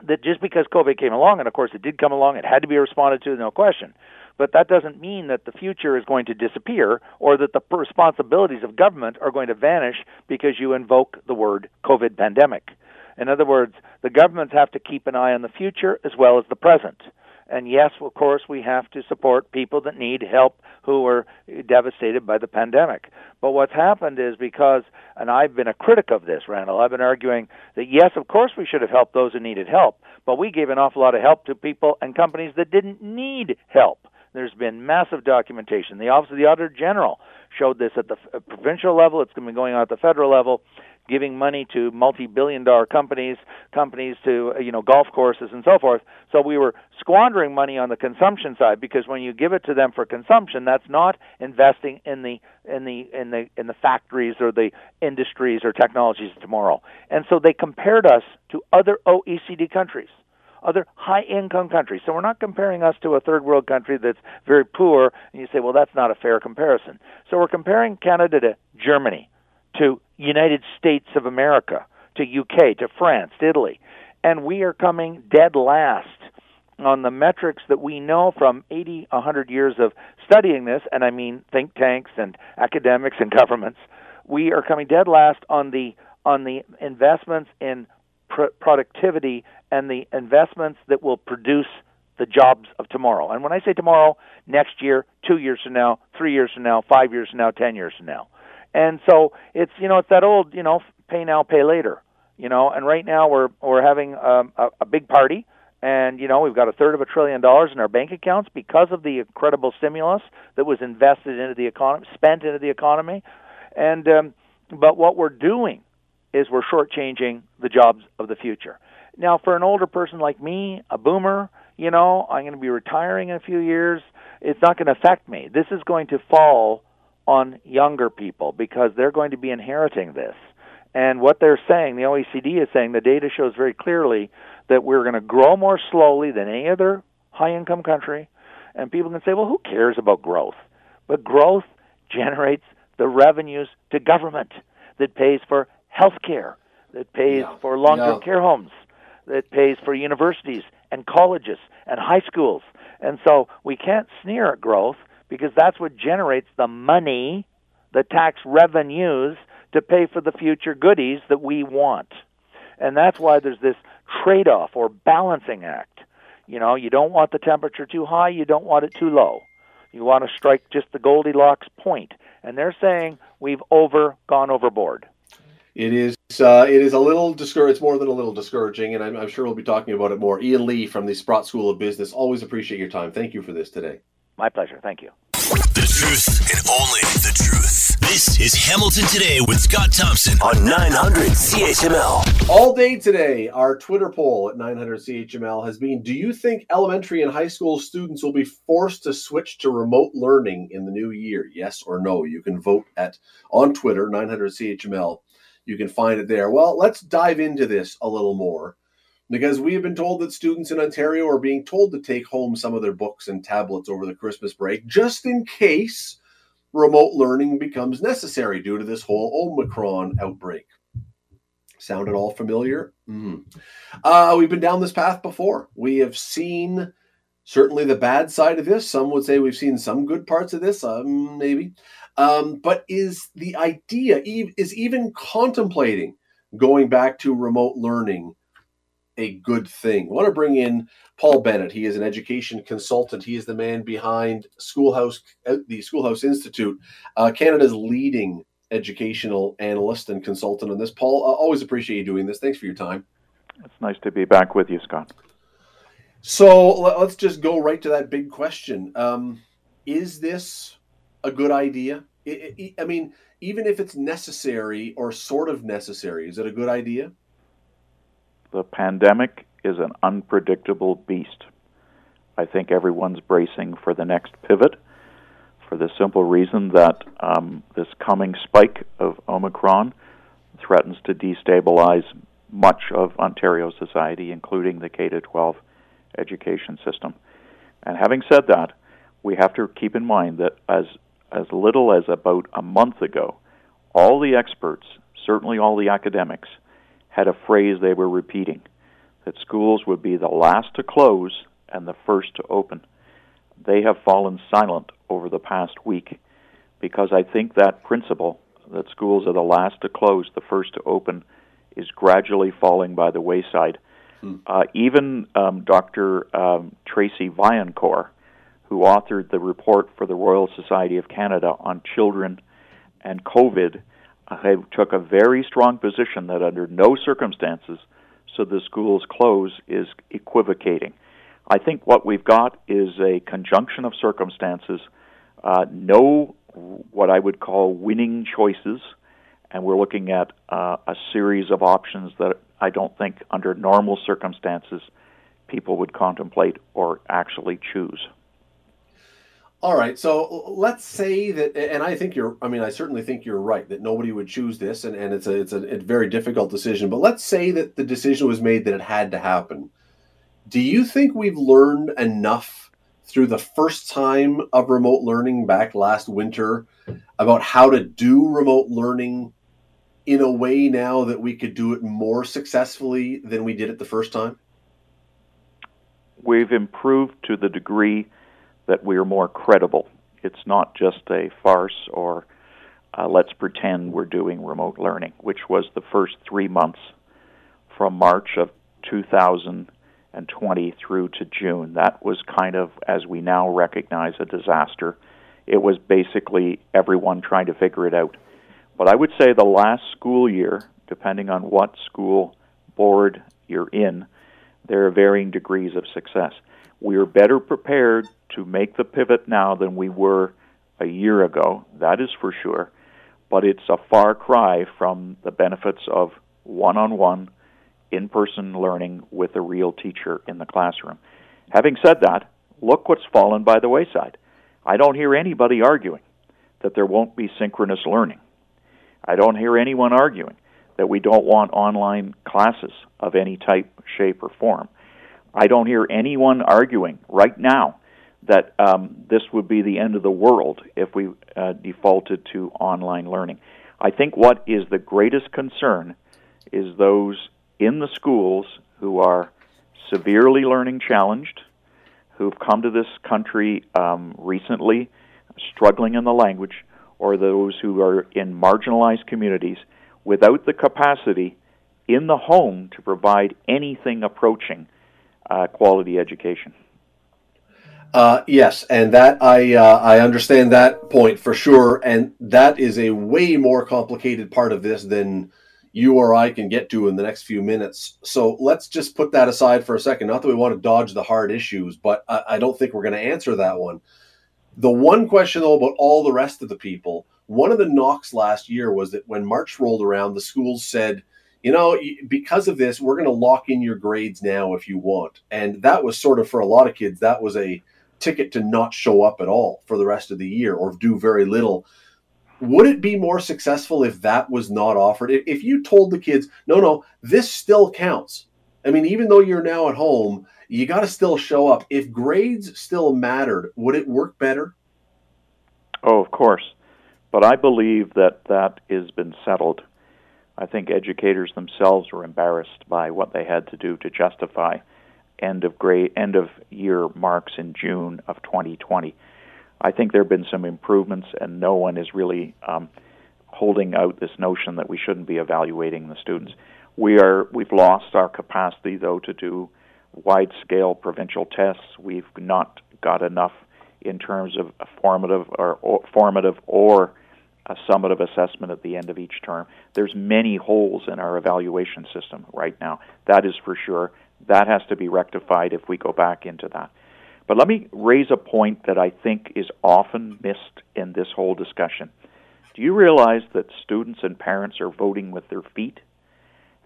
that just because COVID came along, and of course it did come along, it had to be responded to, no question but that doesn't mean that the future is going to disappear or that the responsibilities of government are going to vanish because you invoke the word COVID pandemic. In other words, the governments have to keep an eye on the future as well as the present. And yes, of course, we have to support people that need help who are devastated by the pandemic. But what's happened is because, and I've been a critic of this, Randall, I've been arguing that yes, of course, we should have helped those who needed help, but we gave an awful lot of help to people and companies that didn't need help. There's been massive documentation. The Office of the Auditor General showed this at the provincial level. It's going to be going on at the federal level, giving money to multi-billion-dollar companies, companies to uh, you know golf courses and so forth. So we were squandering money on the consumption side because when you give it to them for consumption, that's not investing in the in the in the in the factories or the industries or technologies tomorrow. And so they compared us to other OECD countries other high income countries. So we're not comparing us to a third world country that's very poor, and you say, well, that's not a fair comparison. So we're comparing Canada to Germany, to United States of America, to UK, to France, to Italy. And we are coming dead last on the metrics that we know from 80, 100 years of studying this, and I mean think tanks and academics and governments. We are coming dead last on the on the investments in pr- productivity and the investments that will produce the jobs of tomorrow. And when I say tomorrow, next year, two years from now, three years from now, five years from now, ten years from now. And so it's you know it's that old you know pay now, pay later. You know, and right now we're we're having um, a, a big party, and you know we've got a third of a trillion dollars in our bank accounts because of the incredible stimulus that was invested into the economy, spent into the economy, and um, but what we're doing is we're shortchanging the jobs of the future. Now, for an older person like me, a boomer, you know, I'm going to be retiring in a few years. It's not going to affect me. This is going to fall on younger people because they're going to be inheriting this. And what they're saying, the OECD is saying, the data shows very clearly that we're going to grow more slowly than any other high income country. And people can say, well, who cares about growth? But growth generates the revenues to government that pays for health care, that pays
Yeah.
for long term
Yeah.
care homes, that pays for universities and colleges and high schools. And so we can't sneer at growth because that's what generates the money, the tax revenues to pay for the future goodies that we want. And that's why there's this trade off or balancing act. You know, you don't want the temperature too high, you don't want it too low. You want to strike just the Goldilocks point. And they're saying we've over gone overboard.
It is. Uh, it is a little discouraging. It's more than a little discouraging, and I'm, I'm sure we'll be talking about it more. Ian Lee from the Sprott School of Business. Always appreciate your time. Thank you for this today.
My pleasure. Thank you.
The truth and only the truth. This is Hamilton Today with Scott Thompson on 900 CHML.
All day today, our Twitter poll at 900 CHML has been: Do you think elementary and high school students will be forced to switch to remote learning in the new year? Yes or no? You can vote at on Twitter 900 CHML. You can find it there. Well, let's dive into this a little more because we have been told that students in Ontario are being told to take home some of their books and tablets over the Christmas break just in case remote learning becomes necessary due to this whole Omicron outbreak. Sound at all familiar? Mhm. Uh, we've been down this path before. We have seen certainly the bad side of this. Some would say we've seen some good parts of this, um, maybe. Um, but is the idea, is even contemplating going back to remote learning a good thing? I want to bring in Paul Bennett. He is an education consultant. He is the man behind Schoolhouse, uh, the Schoolhouse Institute, uh, Canada's leading educational analyst and consultant on this. Paul, I always appreciate you doing this. Thanks for your time.
It's nice to be back with you, Scott.
So let- let's just go right to that big question. Um, is this a good idea? I, I, I mean, even if it's necessary or sort of necessary, is it a good idea?
The pandemic is an unpredictable beast. I think everyone's bracing for the next pivot for the simple reason that um, this coming spike of Omicron threatens to destabilize much of Ontario society, including the K 12 education system. And having said that, we have to keep in mind that as as little as about a month ago, all the experts, certainly all the academics, had a phrase they were repeating that schools would be the last to close and the first to open. They have fallen silent over the past week because I think that principle that schools are the last to close, the first to open, is gradually falling by the wayside. Uh, even um, Dr. Um, Tracy Vaillancourt, who authored the report for the Royal Society of Canada on children and COVID, uh, took a very strong position that under no circumstances should the schools close is equivocating. I think what we've got is a conjunction of circumstances, uh, no what I would call winning choices, and we're looking at uh, a series of options that I don't think under normal circumstances people would contemplate or actually choose.
All right. So let's say that, and I think you're. I mean, I certainly think you're right that nobody would choose this, and, and it's a it's a, a very difficult decision. But let's say that the decision was made that it had to happen. Do you think we've learned enough through the first time of remote learning back last winter about how to do remote learning in a way now that we could do it more successfully than we did it the first time?
We've improved to the degree that we are more credible. It's not just a farce or uh, let's pretend we're doing remote learning, which was the first three months from March of 2020 through to June. That was kind of, as we now recognize, a disaster. It was basically everyone trying to figure it out. But I would say the last school year, depending on what school board you're in, there are varying degrees of success. We are better prepared to make the pivot now than we were a year ago, that is for sure, but it's a far cry from the benefits of one on one, in person learning with a real teacher in the classroom. Having said that, look what's fallen by the wayside. I don't hear anybody arguing that there won't be synchronous learning. I don't hear anyone arguing that we don't want online classes of any type, shape, or form. I don't hear anyone arguing right now that um, this would be the end of the world if we uh, defaulted to online learning. I think what is the greatest concern is those in the schools who are severely learning challenged, who've come to this country um, recently struggling in the language, or those who are in marginalized communities without the capacity in the home to provide anything approaching uh, quality education.
Uh, yes, and that I uh, I understand that point for sure, and that is a way more complicated part of this than you or I can get to in the next few minutes. So let's just put that aside for a second. Not that we want to dodge the hard issues, but I, I don't think we're going to answer that one. The one question though about all the rest of the people, one of the knocks last year was that when March rolled around, the schools said you know, because of this, we're going to lock in your grades now if you want. And that was sort of for a lot of kids, that was a ticket to not show up at all for the rest of the year or do very little. Would it be more successful if that was not offered? If you told the kids, no, no, this still counts. I mean, even though you're now at home, you got to still show up. If grades still mattered, would it work better?
Oh, of course. But I believe that that has been settled I think educators themselves were embarrassed by what they had to do to justify end of grade end of year marks in June of 2020. I think there have been some improvements, and no one is really um, holding out this notion that we shouldn't be evaluating the students. We are we've lost our capacity though to do wide scale provincial tests. We've not got enough in terms of formative or, or formative or a summative assessment at the end of each term. There's many holes in our evaluation system right now. That is for sure. That has to be rectified if we go back into that. But let me raise a point that I think is often missed in this whole discussion. Do you realize that students and parents are voting with their feet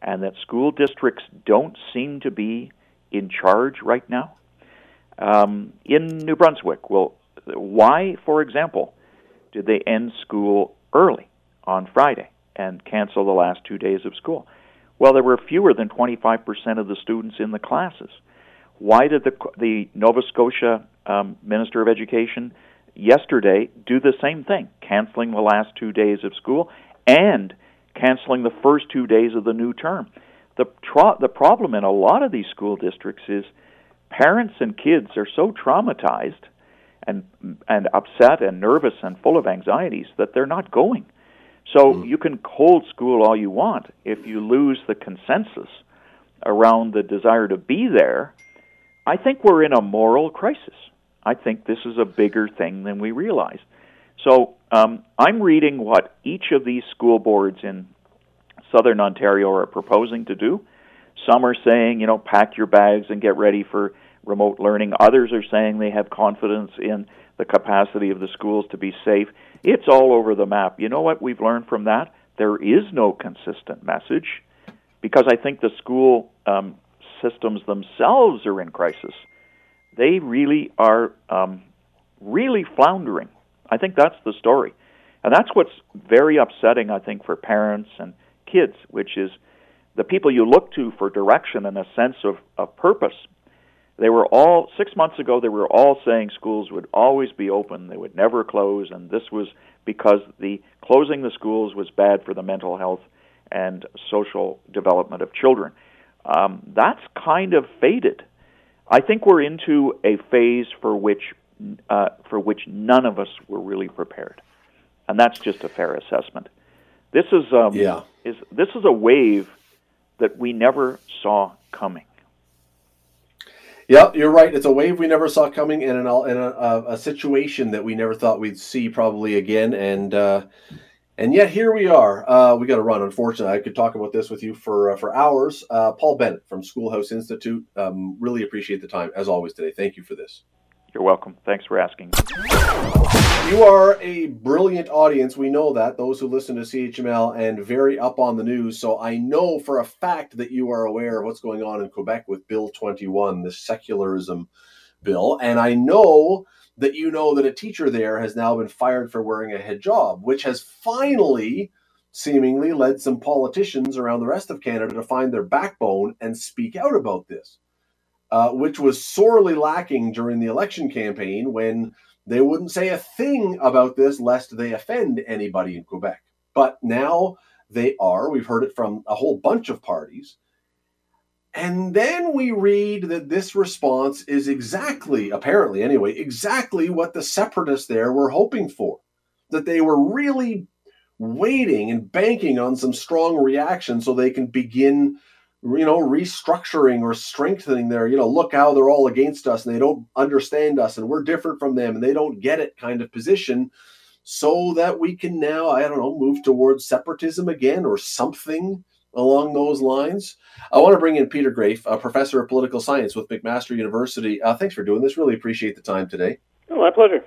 and that school districts don't seem to be in charge right now? Um, in New Brunswick, well, why, for example, did they end school early on Friday and cancel the last two days of school? Well, there were fewer than 25% of the students in the classes. Why did the, the Nova Scotia um, Minister of Education yesterday do the same thing, canceling the last two days of school and canceling the first two days of the new term? The, tra- the problem in a lot of these school districts is parents and kids are so traumatized and and upset and nervous and full of anxieties that they're not going. So mm. you can hold school all you want if you lose the consensus around the desire to be there. I think we're in a moral crisis. I think this is a bigger thing than we realize. So um, I'm reading what each of these school boards in southern Ontario are proposing to do. Some are saying, you know, pack your bags and get ready for remote learning. Others are saying they have confidence in the capacity of the schools to be safe. It's all over the map. You know what we've learned from that? There is no consistent message because I think the school um, systems themselves are in crisis. They really are um, really floundering. I think that's the story. And that's what's very upsetting, I think, for parents and kids, which is the people you look to for direction and a sense of, of purpose they were all six months ago. They were all saying schools would always be open; they would never close, and this was because the closing the schools was bad for the mental health and social development of children. Um, that's kind of faded. I think we're into a phase for which uh, for which none of us were really prepared, and that's just a fair assessment. This is um, yeah. is this is a wave that we never saw coming.
Yep, you're right. It's a wave we never saw coming, and an, in a, a, a, situation that we never thought we'd see probably again. And uh, And yet here we are. Uh, we got to run. Unfortunately, I could talk about this with you for uh, for hours. Uh, Paul Bennett from Schoolhouse Institute. Um, really appreciate the time as always today. Thank you for this.
You're welcome. Thanks for asking.
You are a brilliant audience. We know that those who listen to CHML and very up on the news. So I know for a fact that you are aware of what's going on in Quebec with Bill 21, the secularism bill, and I know that you know that a teacher there has now been fired for wearing a hijab, which has finally seemingly led some politicians around the rest of Canada to find their backbone and speak out about this, uh, which was sorely lacking during the election campaign when they wouldn't say a thing about this lest they offend anybody in Quebec. But now they are. We've heard it from a whole bunch of parties. And then we read that this response is exactly, apparently anyway, exactly what the separatists there were hoping for. That they were really waiting and banking on some strong reaction so they can begin, you know, restructuring or strengthening their, you know, look how they're all against us and they don't understand us and we're different from them and they don't get it kind of position so that we can now, I don't know, move towards separatism again or something along those lines. I want to bring in Peter Graefe, a professor of political science with McMaster University. Uh, thanks for doing this. Really appreciate the time today.
Oh, my pleasure.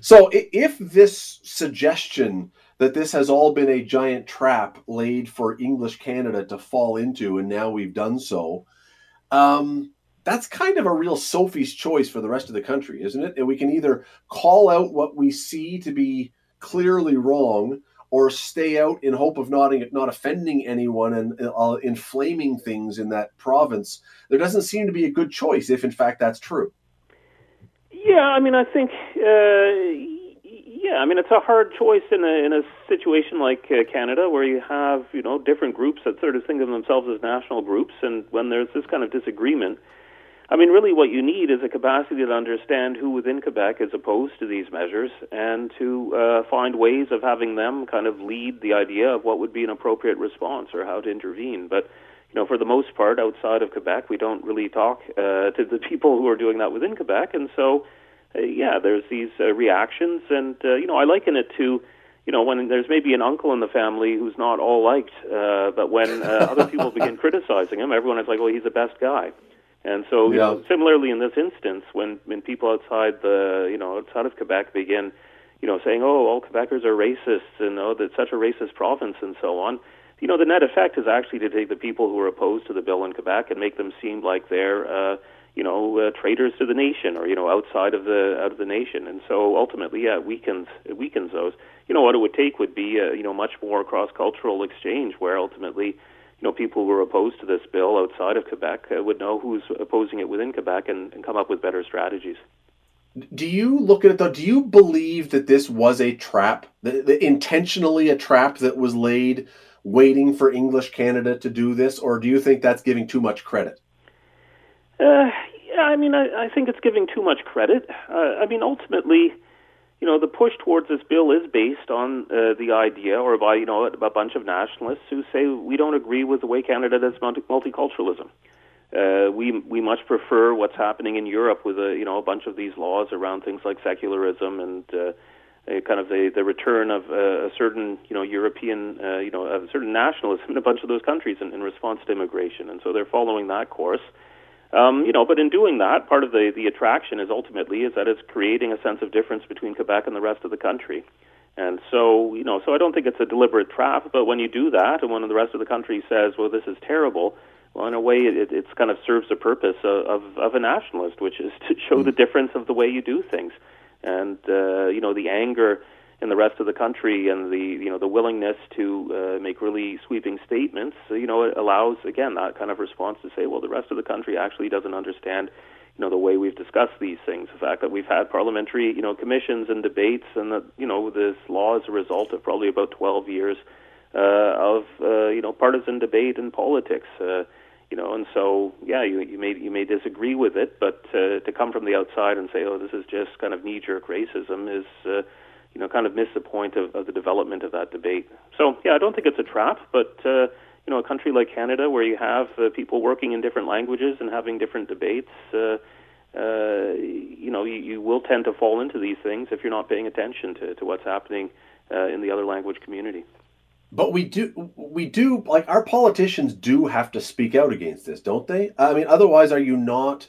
So, if this suggestion that this has all been a giant trap laid for English Canada to fall into, and now we've done so, um, that's kind of a real Sophie's choice for the rest of the country, isn't it? And we can either call out what we see to be clearly wrong or stay out in hope of not not offending anyone and uh, inflaming things in that province. There doesn't seem to be a good choice if, in fact, that's true.
Yeah, I mean, I think, uh, yeah, I mean, it's a hard choice in a in a situation like uh, Canada where you have you know different groups that sort of think of themselves as national groups, and when there's this kind of disagreement I mean, really, what you need is a capacity to understand who within Quebec is opposed to these measures and to uh, find ways of having them kind of lead the idea of what would be an appropriate response or how to intervene. But, you know, for the most part, outside of Quebec, we don't really talk uh, to the people who are doing that within Quebec. And so, uh, yeah, there's these uh, reactions. And, uh, you know, I liken it to, you know, when there's maybe an uncle in the family who's not all liked, uh, but when uh, other people begin criticizing him, everyone is like, "Oh, he's the best guy." And so, you know, similarly in this instance, when when people outside the you know outside of Quebec begin, you know, saying, "Oh, all Quebecers are racists," and "Oh, that's such a racist province," and so on, you know, the net effect is actually to take the people who are opposed to the bill in Quebec and make them seem like they're, uh, you know, uh, traitors to the nation or you know outside of the out of the nation. And so ultimately, yeah, it weakens it weakens those. You know, what it would take would be uh, you know much more cross cultural exchange, where ultimately you know, people who are opposed to this bill outside of Quebec uh, would know who's opposing it within Quebec and, and come up with better strategies.
Do you look at it though? Do you believe that this was a trap, that, that intentionally a trap that was laid, waiting for English Canada to do this, or do you think that's giving too much credit?
Uh, yeah, I mean, I, I think it's giving too much credit. Uh, I mean, ultimately, you know, the push towards this bill is based on uh, the idea, or by you know, a bunch of nationalists who say we don't agree with the way Canada does multiculturalism. Uh, we we much prefer what's happening in Europe with a you know a bunch of these laws around things like secularism and uh, a kind of the the return of uh, a certain you know European uh, you know a certain nationalism in a bunch of those countries in, in response to immigration, and so they're following that course. Um, you know, but in doing that, part of the, the attraction is ultimately is that it's creating a sense of difference between Quebec and the rest of the country. And so, you know, so I don't think it's a deliberate trap, but when you do that and when the rest of the country says, well, this is terrible, well, in a way, it, it's kind of serves the purpose of, of, of a nationalist, which is to show the difference of the way you do things. And, uh, you know, the anger in the rest of the country and the you know the willingness to uh, make really sweeping statements you know it allows again that kind of response to say well the rest of the country actually doesn't understand you know the way we've discussed these things. The fact that we've had parliamentary you know commissions and debates and that you know this law is a result of probably about 12 years uh, of uh, you know partisan debate and politics uh, you know and so yeah you you may you may disagree with it but uh, to come from the outside and say oh this is just kind of knee jerk racism is uh, you know, kind of miss the point of, of the development of that debate. So, yeah, I don't think it's a trap, but uh, you know, a country like Canada where you have uh, people working in different languages and having different debates, uh, uh, you know, you, you will tend to fall into these things if you're not paying attention to, to what's happening uh, in the other language community.
But we do, we do, like our politicians do have to speak out against this, don't they? I mean, otherwise, are you not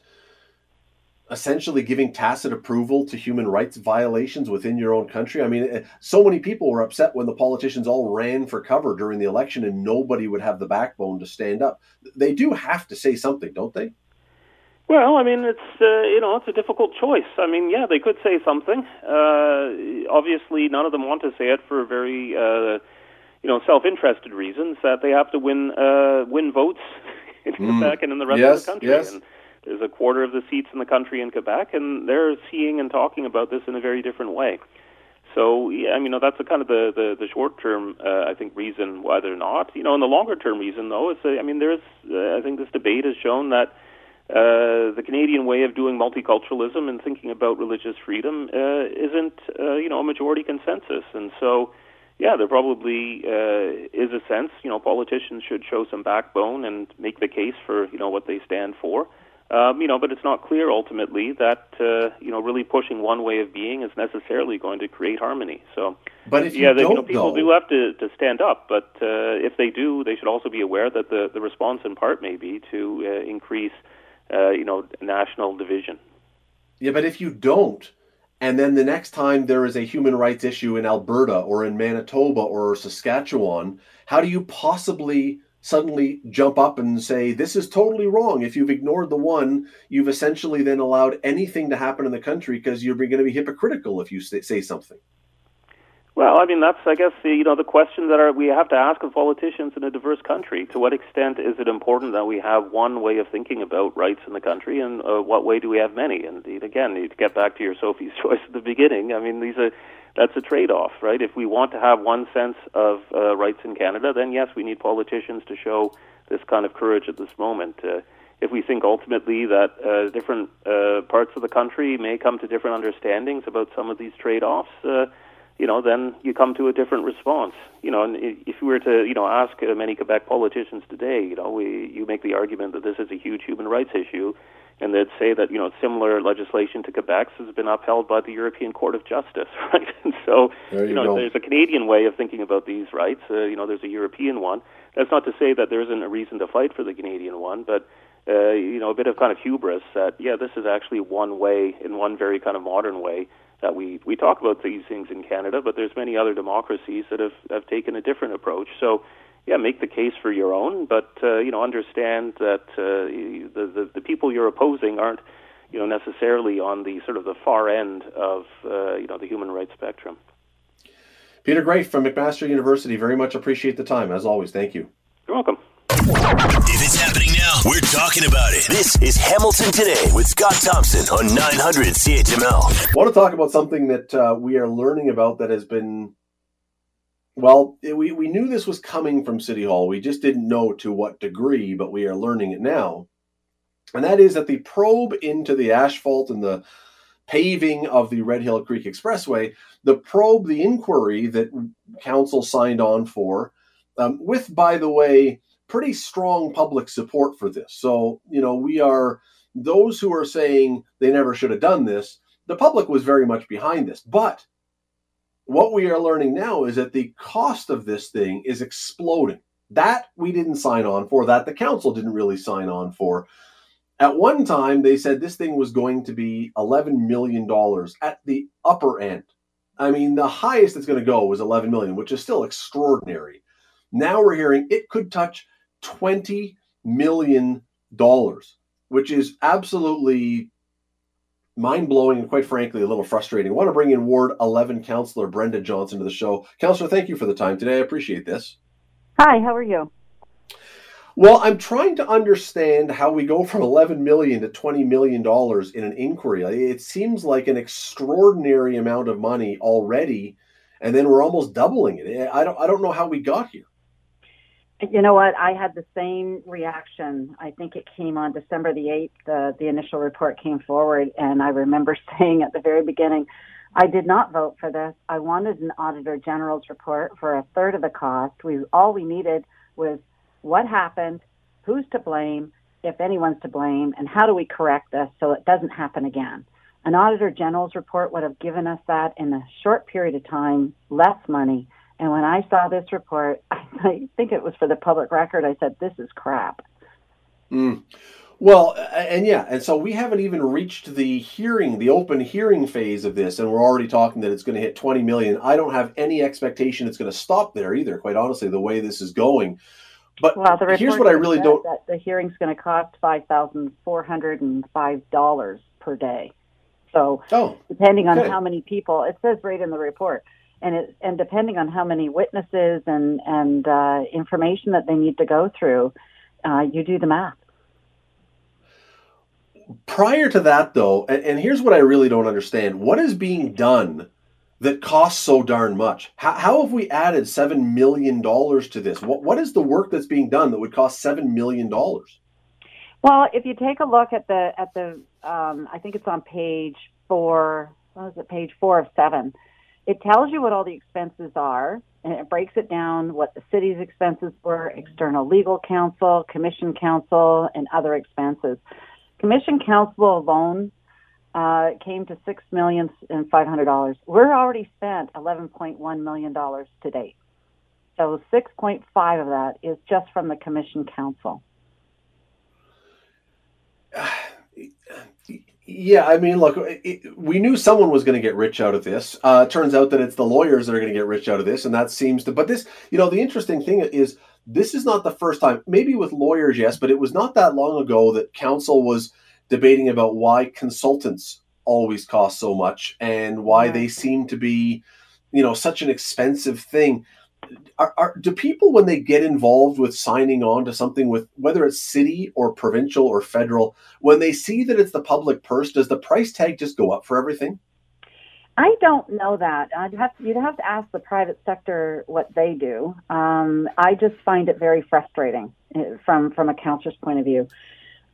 essentially giving tacit approval to human rights violations within your own country? I mean, eh, so many people were upset when the politicians all ran for cover during the election and nobody would have the backbone to stand up. They do have to say something, don't they?
Well, I mean, it's uh, you know, it's a difficult choice. I mean, yeah, they could say something. Uh, obviously, none of them want to say it for very uh, you know self-interested reasons that they have to win uh, win votes in mm. Quebec and in the rest
yes,
of the country.
Yes.
And there's a quarter of the seats in the country in Quebec, and they're seeing and talking about this in a very different way. So, yeah, I mean, you know, that's the kind of the the, the short term, uh, I think, reason why they're not. You know, in the longer term reason, though, is uh, I mean, there's uh, I think this debate has shown that uh, the Canadian way of doing multiculturalism and thinking about religious freedom uh, isn't, uh, you know, a majority consensus. And so, yeah, there probably uh, is a sense, you know, politicians should show some backbone and make the case for, you know, what they stand for. Um, you know, but it's not clear ultimately that uh, you know really pushing one way of being is necessarily going to create harmony. So,
but if
yeah,
you
they, you know, people
though,
do have to, to stand up. But uh, if they do, they should also be aware that the the response in part may be to uh, increase uh, you know national division.
Yeah, but if you don't, and then the next time there is a human rights issue in Alberta or in Manitoba or Saskatchewan, how do you possibly suddenly jump up and say this is totally wrong. If you've ignored the one you've essentially then allowed anything to happen in the country because you're going to be hypocritical if you say, something.
Well i mean that's i guess the, you know the question that are we have to ask of politicians in a diverse country. To what extent is it important that we have one way of thinking about rights in the country and uh, what way do we have many? And again to get back to your sophie's choice at the beginning. I mean these are that's a trade-off, right? If we want to have one sense of uh, rights in Canada, then yes, we need politicians to show this kind of courage at this moment. Uh, if we think ultimately that uh, different uh, parts of the country may come to different understandings about some of these trade-offs, uh, you know, then you come to a different response. You know, and if you were to, you know, ask uh, many Quebec politicians today, you know, we you make the argument that this is a huge human rights issue and they'd say that you know similar legislation to Quebec's has been upheld by the European Court of Justice, right? And so
there you,
you know
go.
there's a Canadian way of thinking about these rights. Uh, you know, there's a European one. That's not to say that there isn't a reason to fight for the Canadian one, but uh, you know, a bit of kind of hubris that yeah, this is actually one way in one very kind of modern way that we we talk about these things in Canada, but there's many other democracies that have have taken a different approach. So yeah, make the case for your own, but uh, you know, understand that uh, the, the the people you're opposing aren't you know necessarily on the sort of the far end of uh, you know the human rights spectrum.
Peter Graefe from McMaster University, very much appreciate the time as always. Thank you.
You're welcome.
If it's happening now, we're talking about it. This is Hamilton Today with Scott Thompson on 900 CHML.
I want to talk about something that uh, we are learning about that has been well, we, we knew this was coming from City Hall. We just didn't know to what degree, but we are learning it now. And that is that the probe into the asphalt and the paving of the Red Hill Creek Expressway, the probe, the inquiry that council signed on for, um, with, by the way, pretty strong public support for this. So, you know, we are those who are saying they never should have done this, the public was very much behind this. But what we are learning now is that the cost of this thing is exploding. That we didn't sign on for, that the council didn't really sign on for. At one time, they said this thing was going to be $11 million at the upper end. I mean, the highest it's going to go was 11 million, which is still extraordinary. Now we're hearing it could touch 20 million dollars, which is absolutely mind blowing and quite frankly a little frustrating. I want to bring in Ward 11 Councillor Brenda Johnson to the show. Councillor, thank you for the time today. I appreciate this.
Hi, how are you?
Well, I'm trying to understand how we go from 11 million to 20 million dollars in an inquiry. It seems like an extraordinary amount of money already, and then we're almost doubling it. I don't I don't know how we got here.
You know what? I had the same reaction. I think it came on December the 8th. The, the initial report came forward, and I remember saying at the very beginning, I did not vote for this. I wanted an Auditor General's report for a third of the cost. We all we needed was what happened, who's to blame, if anyone's to blame, and how do we correct this so it doesn't happen again. An Auditor General's report would have given us that in a short period of time, less money. And when I saw this report, I think it was for the public record, I said, this is crap.
Mm. Well, and yeah, and so we haven't even reached the hearing, the open hearing phase of this, and we're already talking that it's going to hit 20 million. I don't have any expectation it's going to stop there either, quite honestly, the way this is going. But
well, the
here's what I really don't.
That the hearing's going to cost five thousand four hundred and five dollars per day. So,
oh,
depending on
okay.
how many people, it says right in the report, and it and depending on how many witnesses and and uh, information that they need to go through, uh, you do the math.
Prior to that though and, and, here's what i really don't understand. What is being done that costs so darn much? How, how have we added seven million dollars to this? What, what is the work that's being done that would cost seven million dollars?
Well if you take a look at the at the um, i think it's on page four what is it? Page four of seven it tells you what all the expenses are and it breaks it down what the city's expenses were external legal counsel commission counsel and other expenses Commission Counsel alone uh, came to six million and five hundred dollars. We're already spent eleven point one million dollars to date. So six point five of that is just from the Commission Counsel.
Yeah, I mean, look, it, we knew someone was going to get rich out of this. Uh, turns out that it's the lawyers that are going to get rich out of this, and that seems to. But this, you know, the interesting thing is this is not the first time, maybe with lawyers, yes, but it was not that long ago that counsel was debating about why consultants always cost so much and why they seem to be, you know, such an expensive thing. Are, are, do people when they get involved with signing on to something with whether it's city or provincial or federal when they see that it's the public purse does the price tag just go up for everything
I don't know that. I'd have to, you'd have to ask the private sector what they do. Um, I just find it very frustrating eh, from from a counselor's point of view.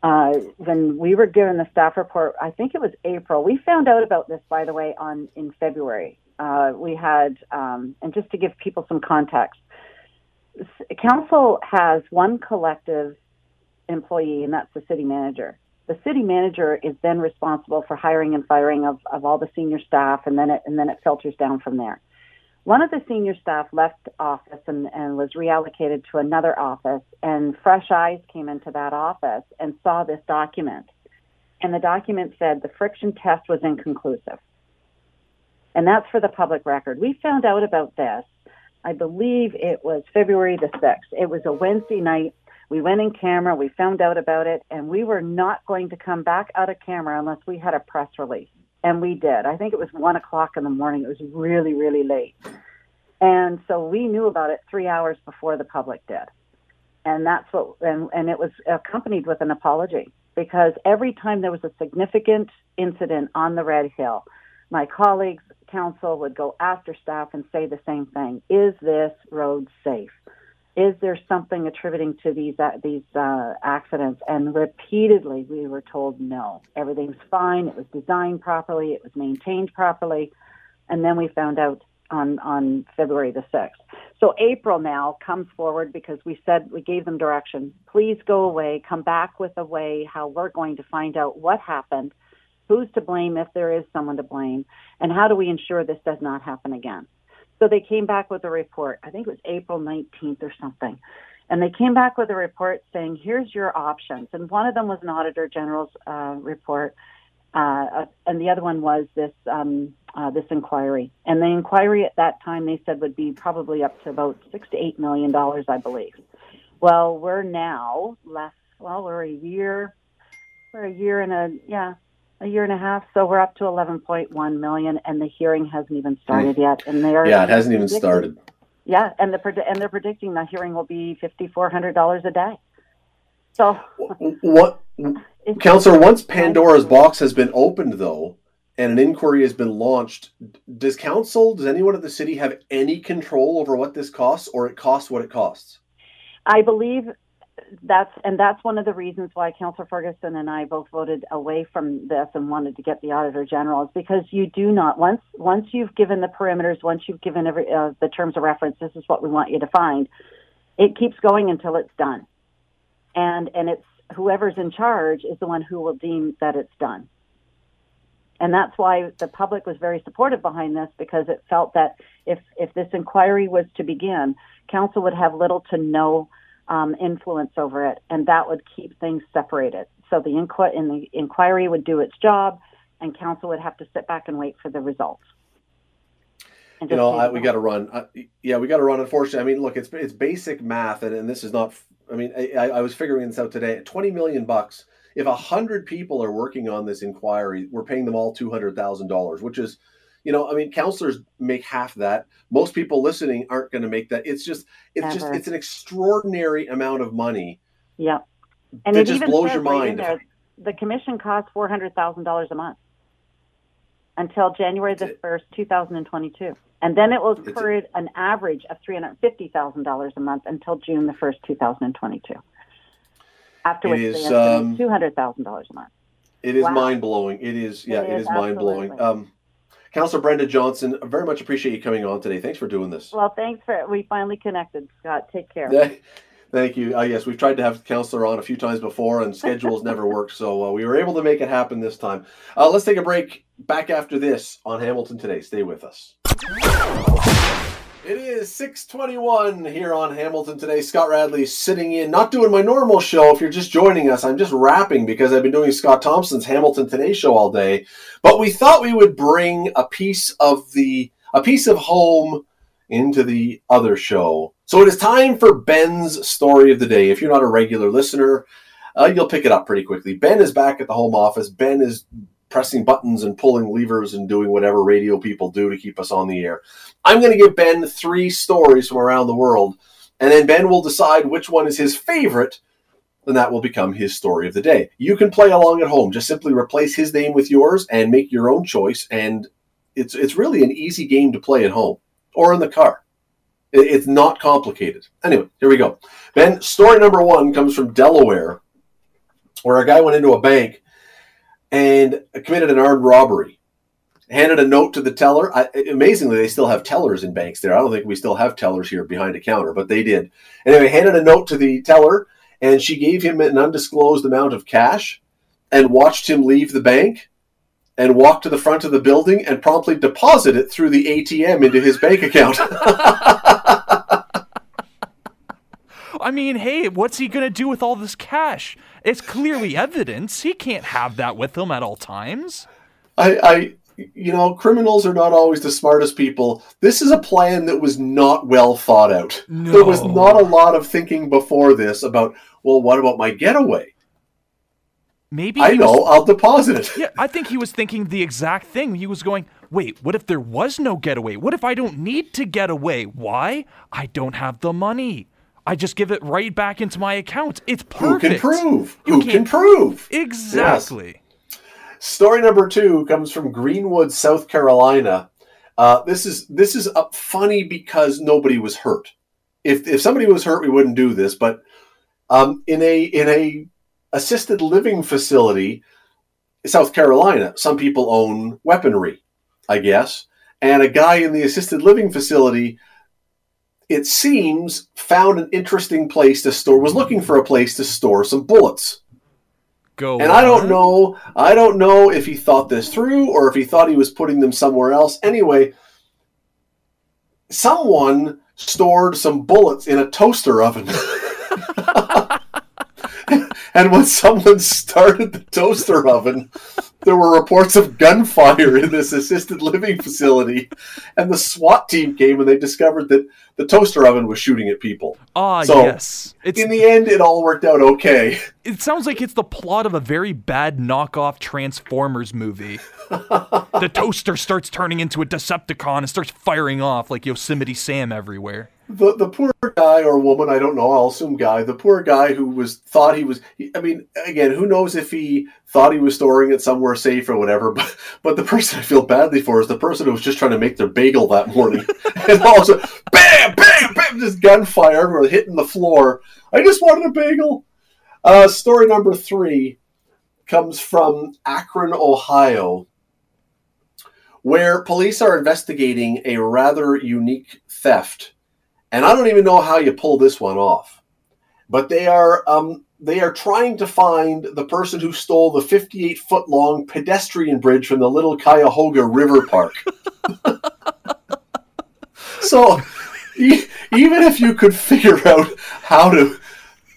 Uh, when we were given the staff report, I think it was April. We found out about this, by the way, on in February. Uh, we had, um, and just to give people some context, council has one collective employee, and that's the city manager the city manager is then responsible for hiring and firing of, of all the senior staff, and then it and then it filters down from there. One of the senior staff left office and, and was reallocated to another office, and fresh eyes came into that office and saw this document. And the document said the friction test was inconclusive. And that's for the public record. We found out about this, I believe it was February the 6th. It was a Wednesday night we went in camera, we found out about it, and we were not going to come back out of camera unless we had a press release. And we did. I think it was one o'clock in the morning. It was really, really late. And so we knew about it three hours before the public did. And that's what, and, and it was accompanied with an apology because every time there was a significant incident on the Red Hill, my colleagues, council would go after staff and say the same thing. Is this road safe? is there something attributing to these uh, these uh, accidents? And repeatedly, we were told no, everything's fine. It was designed properly. It was maintained properly. And then we found out on on February the sixth. So April now comes forward because we said we gave them direction. Please go away. Come back with a way how we're going to find out what happened, who's to blame if there is someone to blame, and how do we ensure this does not happen again. So they came back with a report. I think it was April 19th or something. And they came back with a report saying, here's your options. And one of them was an Auditor General's uh, report, uh, and the other one was this um, uh, this inquiry. And the inquiry at that time they said would be probably up to about six to eight million dollars, I believe. Well, we're now less. Well, we're a year. We're a year and a yeah a year and a half. So we're up to 11.1 million, and the hearing hasn't even started yet. And they are
yeah, it hasn't even started.
Yeah, and the and they're predicting the hearing will be fifty four hundred dollars a day. So
what, Councillor? Once Pandora's box has been opened, though, and an inquiry has been launched, does council, does anyone at the city have any control over what this costs, or it costs what it costs?
I believe that's and that's one of the reasons why Councillor Ferguson and I both voted away from this and wanted to get the Auditor General is because you do not once once you've given the parameters, once you've given every, uh, the terms of reference, this is what we want you to find. It keeps going until it's done, and and it's whoever's in charge is the one who will deem that it's done. And that's why the public was very supportive behind this because it felt that if, if this inquiry was to begin, council would have little to no um, influence over it, and that would keep things separated. So the, inqu- in the inquiry would do its job, and council would have to sit back and wait for the results.
You know, I, we got to run. Yeah, we got to run. Unfortunately, I mean, look, it's it's basic math, and, and this is not. I mean, I, I I was figuring this out today. Twenty million bucks. If a hundred people are working on this inquiry, we're paying them all two hundred thousand dollars, which is, you know, I mean, counselors make half that. Most people listening aren't going to make that. It's just, it's just, it's an extraordinary amount of money.
Yeah. And it
just
even
blows your
right
mind.
there, the commission costs four hundred thousand dollars a month until January the first, two thousand and twenty-two, and then it will
It's a-
incur an average of three hundred fifty thousand dollars a month until June the first, two thousand and twenty-two. After which
is,
they
um,
two hundred thousand dollars a month.
It is
Wow.
mind blowing. It is, yeah,
It
it
is,
is mind blowing. Um, Councillor Brenda Johnson, I very much appreciate you coming on today. Thanks for doing this.
Well, thanks for we finally connected, Scott. Take care.
Thank you. Uh, yes, we've tried to have Counselor on a few times before, and schedules never worked, so uh, we were able to make it happen this time. Uh, let's take a break. Back after this on Hamilton Today. Stay with us. It is 621 here on Hamilton Today. Scott Radley sitting in, not doing my normal show. If you're just joining us, I'm just rapping because I've been doing Scott Thompson's Hamilton Today show all day. But we thought we would bring a piece of the a piece of home into the other show. So it is time for Ben's story of the day. If you're not a regular listener, uh, you'll pick it up pretty quickly. Ben is back at the home office. Ben is pressing buttons and pulling levers and doing whatever radio people do to keep us on the air. I'm going to give Ben three stories from around the world, and then Ben will decide which one is his favorite, and that will become his story of the day. You can play along at home. Just simply replace his name with yours and make your own choice, and it's it's really an easy game to play at home or in the car. It's not complicated. Anyway, here we go. Ben, story number one comes from Delaware, where a guy went into a bank and committed an armed robbery. Handed a note to the teller. I, amazingly, they still have tellers in banks there. I don't think we still have tellers here behind a counter, but they did. Anyway, handed a note to the teller, and she gave him an undisclosed amount of cash and watched him leave the bank and walk to the front of the building and promptly deposit it through the ATM into his bank account.
I mean, hey, what's he going to do with all this cash? It's clearly evidence. He can't have that with him at all times.
I, I, you know, criminals are not always the smartest people. This is a plan that was not well thought out. There was not a lot of thinking before this about, well, what about my getaway?
Maybe
I know,
was-
I'll deposit it.
Yeah, I think he was thinking the exact thing. He was going, wait, what if there was no getaway? What if I don't need to get away? Why? I don't have the money. I just give it right back into my account. It's
Who
perfect.
can prove?
You
Who can prove?
Exactly.
Story number two comes from Greenwood, South Carolina. Uh, this is this is uh, funny because nobody was hurt. If if somebody was hurt, we wouldn't do this. But um, in a in a assisted living facility, South Carolina, some people own weaponry, I guess, and a guy in the assisted living facility. It seems found an interesting place to store. Was looking for a place to store some bullets.
Go.
And I don't know, I don't know if he thought this through or if he thought he was putting them somewhere else. Anyway, someone stored some bullets in a toaster oven. and when someone started the toaster oven, there were reports of gunfire in this assisted living facility. And the SWAT team came and they discovered that the toaster oven was shooting at people.
Ah,
So,
yes. It's,
in the end, it all worked out okay.
it sounds like it's the plot of a very bad knockoff Transformers movie. the toaster starts turning into a Decepticon and starts firing off like Yosemite Sam everywhere.
The the poor guy or woman, I don't know, I'll assume guy, the poor guy who was thought he was I mean, again, who knows if he thought he was storing it somewhere safe or whatever, but but the person I feel badly for is the person who was just trying to make their bagel that morning. and also bam, bam, bam, just gunfire everywhere, hitting the floor. I just wanted a bagel. Uh, story number three comes from Akron, Ohio, where police are investigating a rather unique theft. And I don't even know how you pull this one off. But they are um, they are trying to find the person who stole the 58 foot long pedestrian bridge from the Little Cuyahoga River Park. so, e- even if you could figure out how to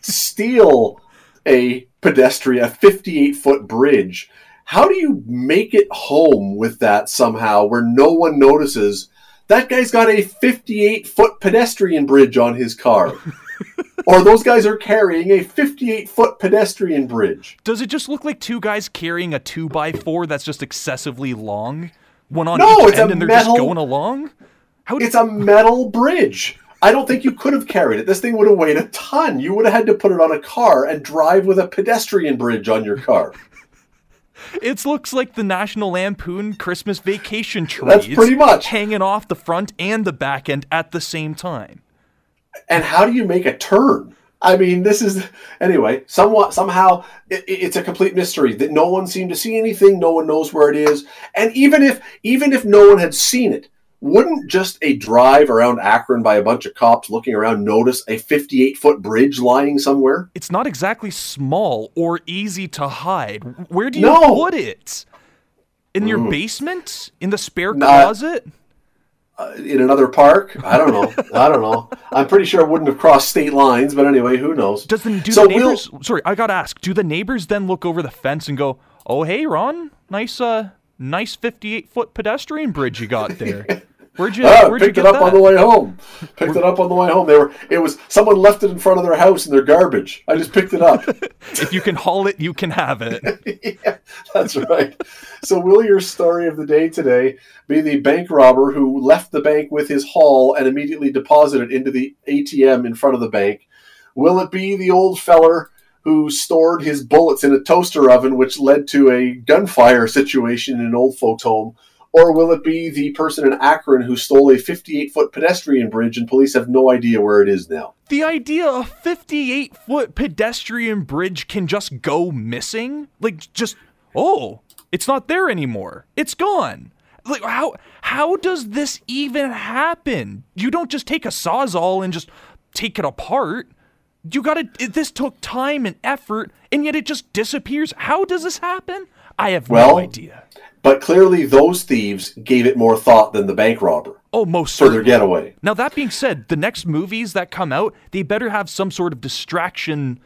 steal a pedestrian, a 58 foot bridge, how do you make it home with that somehow where no one notices? That guy's got a 58 foot pedestrian bridge on his car. or those guys are carrying a 58 foot pedestrian bridge.
Does it just look like two guys carrying a two by four that's just excessively long? One on
No,
each
it's a
end and they're
metal-
just going along? How
It's a metal bridge. I don't think you could have carried it. This thing would have weighed a ton. You would have had to put it on a car and drive with a pedestrian bridge on your car.
It looks like the National Lampoon Christmas vacation tree.
That's pretty much.
hanging off the front and the back end at the same time.
And how do you make a turn? I mean, this is anyway. Somewhat somehow it, it's a complete mystery that no one seemed to see anything. No one knows where it is, and even if even if no one had seen it, wouldn't just a drive around Akron by a bunch of cops looking around notice a 58 foot bridge lying somewhere?
It's not exactly small or easy to hide. Where do you
No.
put it? In your
Mm.
basement? In the spare closet?
Uh, in another park? I don't know. I don't know. I'm pretty sure it wouldn't have crossed state lines, but anyway, who knows?
Does the, do
So
the
we'll-
neighbors? Sorry, I gotta ask. Do the neighbors then look over the fence and go, "Oh, hey, Ron, nice, uh, nice 58 foot pedestrian bridge you got there. Where'd you,
Ah,
where'd you
picked
get
it up
that?"
on the way home. Picked it up on the way home. They were. It was someone left it in front of their house in their garbage. I just picked it up.
if you can haul it, you can have it.
yeah, that's right. So, will your story of the day today be the bank robber who left the bank with his haul and immediately deposited into the ATM in front of the bank? Will it be the old feller who stored his bullets in a toaster oven, which led to a gunfire situation in an old folks' home? Or will it be the person in Akron who stole a 58 foot pedestrian bridge and police have no idea where it is now?
The idea a 58 foot pedestrian bridge can just go missing? Like, just, oh, it's not there anymore. It's gone. Like, how, how does this even happen? You don't just take a sawzall and just take it apart. You gotta, it- this took time and effort, and yet it just disappears. How does this happen? I have
Well,
no idea.
But clearly, those thieves gave it more thought than the bank robber
Oh, most certainly.
for their getaway.
Now that being said, the next movies that come out, they better have some sort of distraction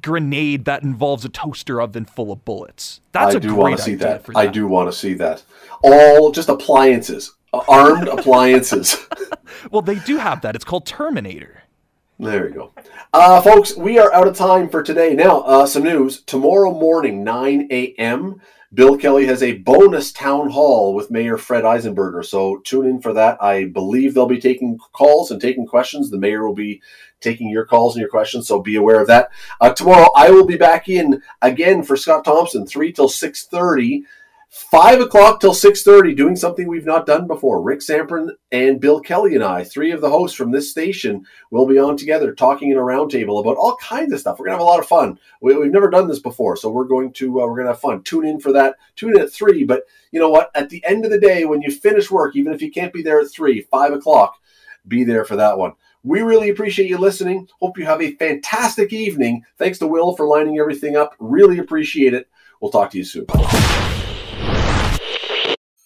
grenade that involves a toaster oven full of bullets. That's
I
a
do
great
want to see
idea
that. I do want to see that. All just appliances, armed appliances.
Well, they do have that. It's called Terminator.
There you go. Uh, folks, we are out of time for today. Now, uh, some news. Tomorrow morning, 9 a.m., Bill Kelly has a bonus town hall with Mayor Fred Eisenberger. So tune in for that. I believe they'll be taking calls and taking questions. The mayor will be taking your calls and your questions, so be aware of that. Uh, tomorrow, I will be back in again for Scott Thompson, 3 till 6.30. 5 o'clock till 6.30 doing something we've not done before. Rick Zamperin and bill kelly and i three of the hosts from this station will be on together talking in a roundtable about all kinds of stuff. We're to have a lot of fun. We, we've never done this before so we're going to uh, we're to have fun. Tune in for that. Tune in at 3 but you know what? At the end of the day when you finish work even if you can't be there at 3 5 o'clock be there for that one. We really appreciate you listening. Hope you have a fantastic evening. Thanks to will for lining everything up. Really appreciate it. We'll talk to you soon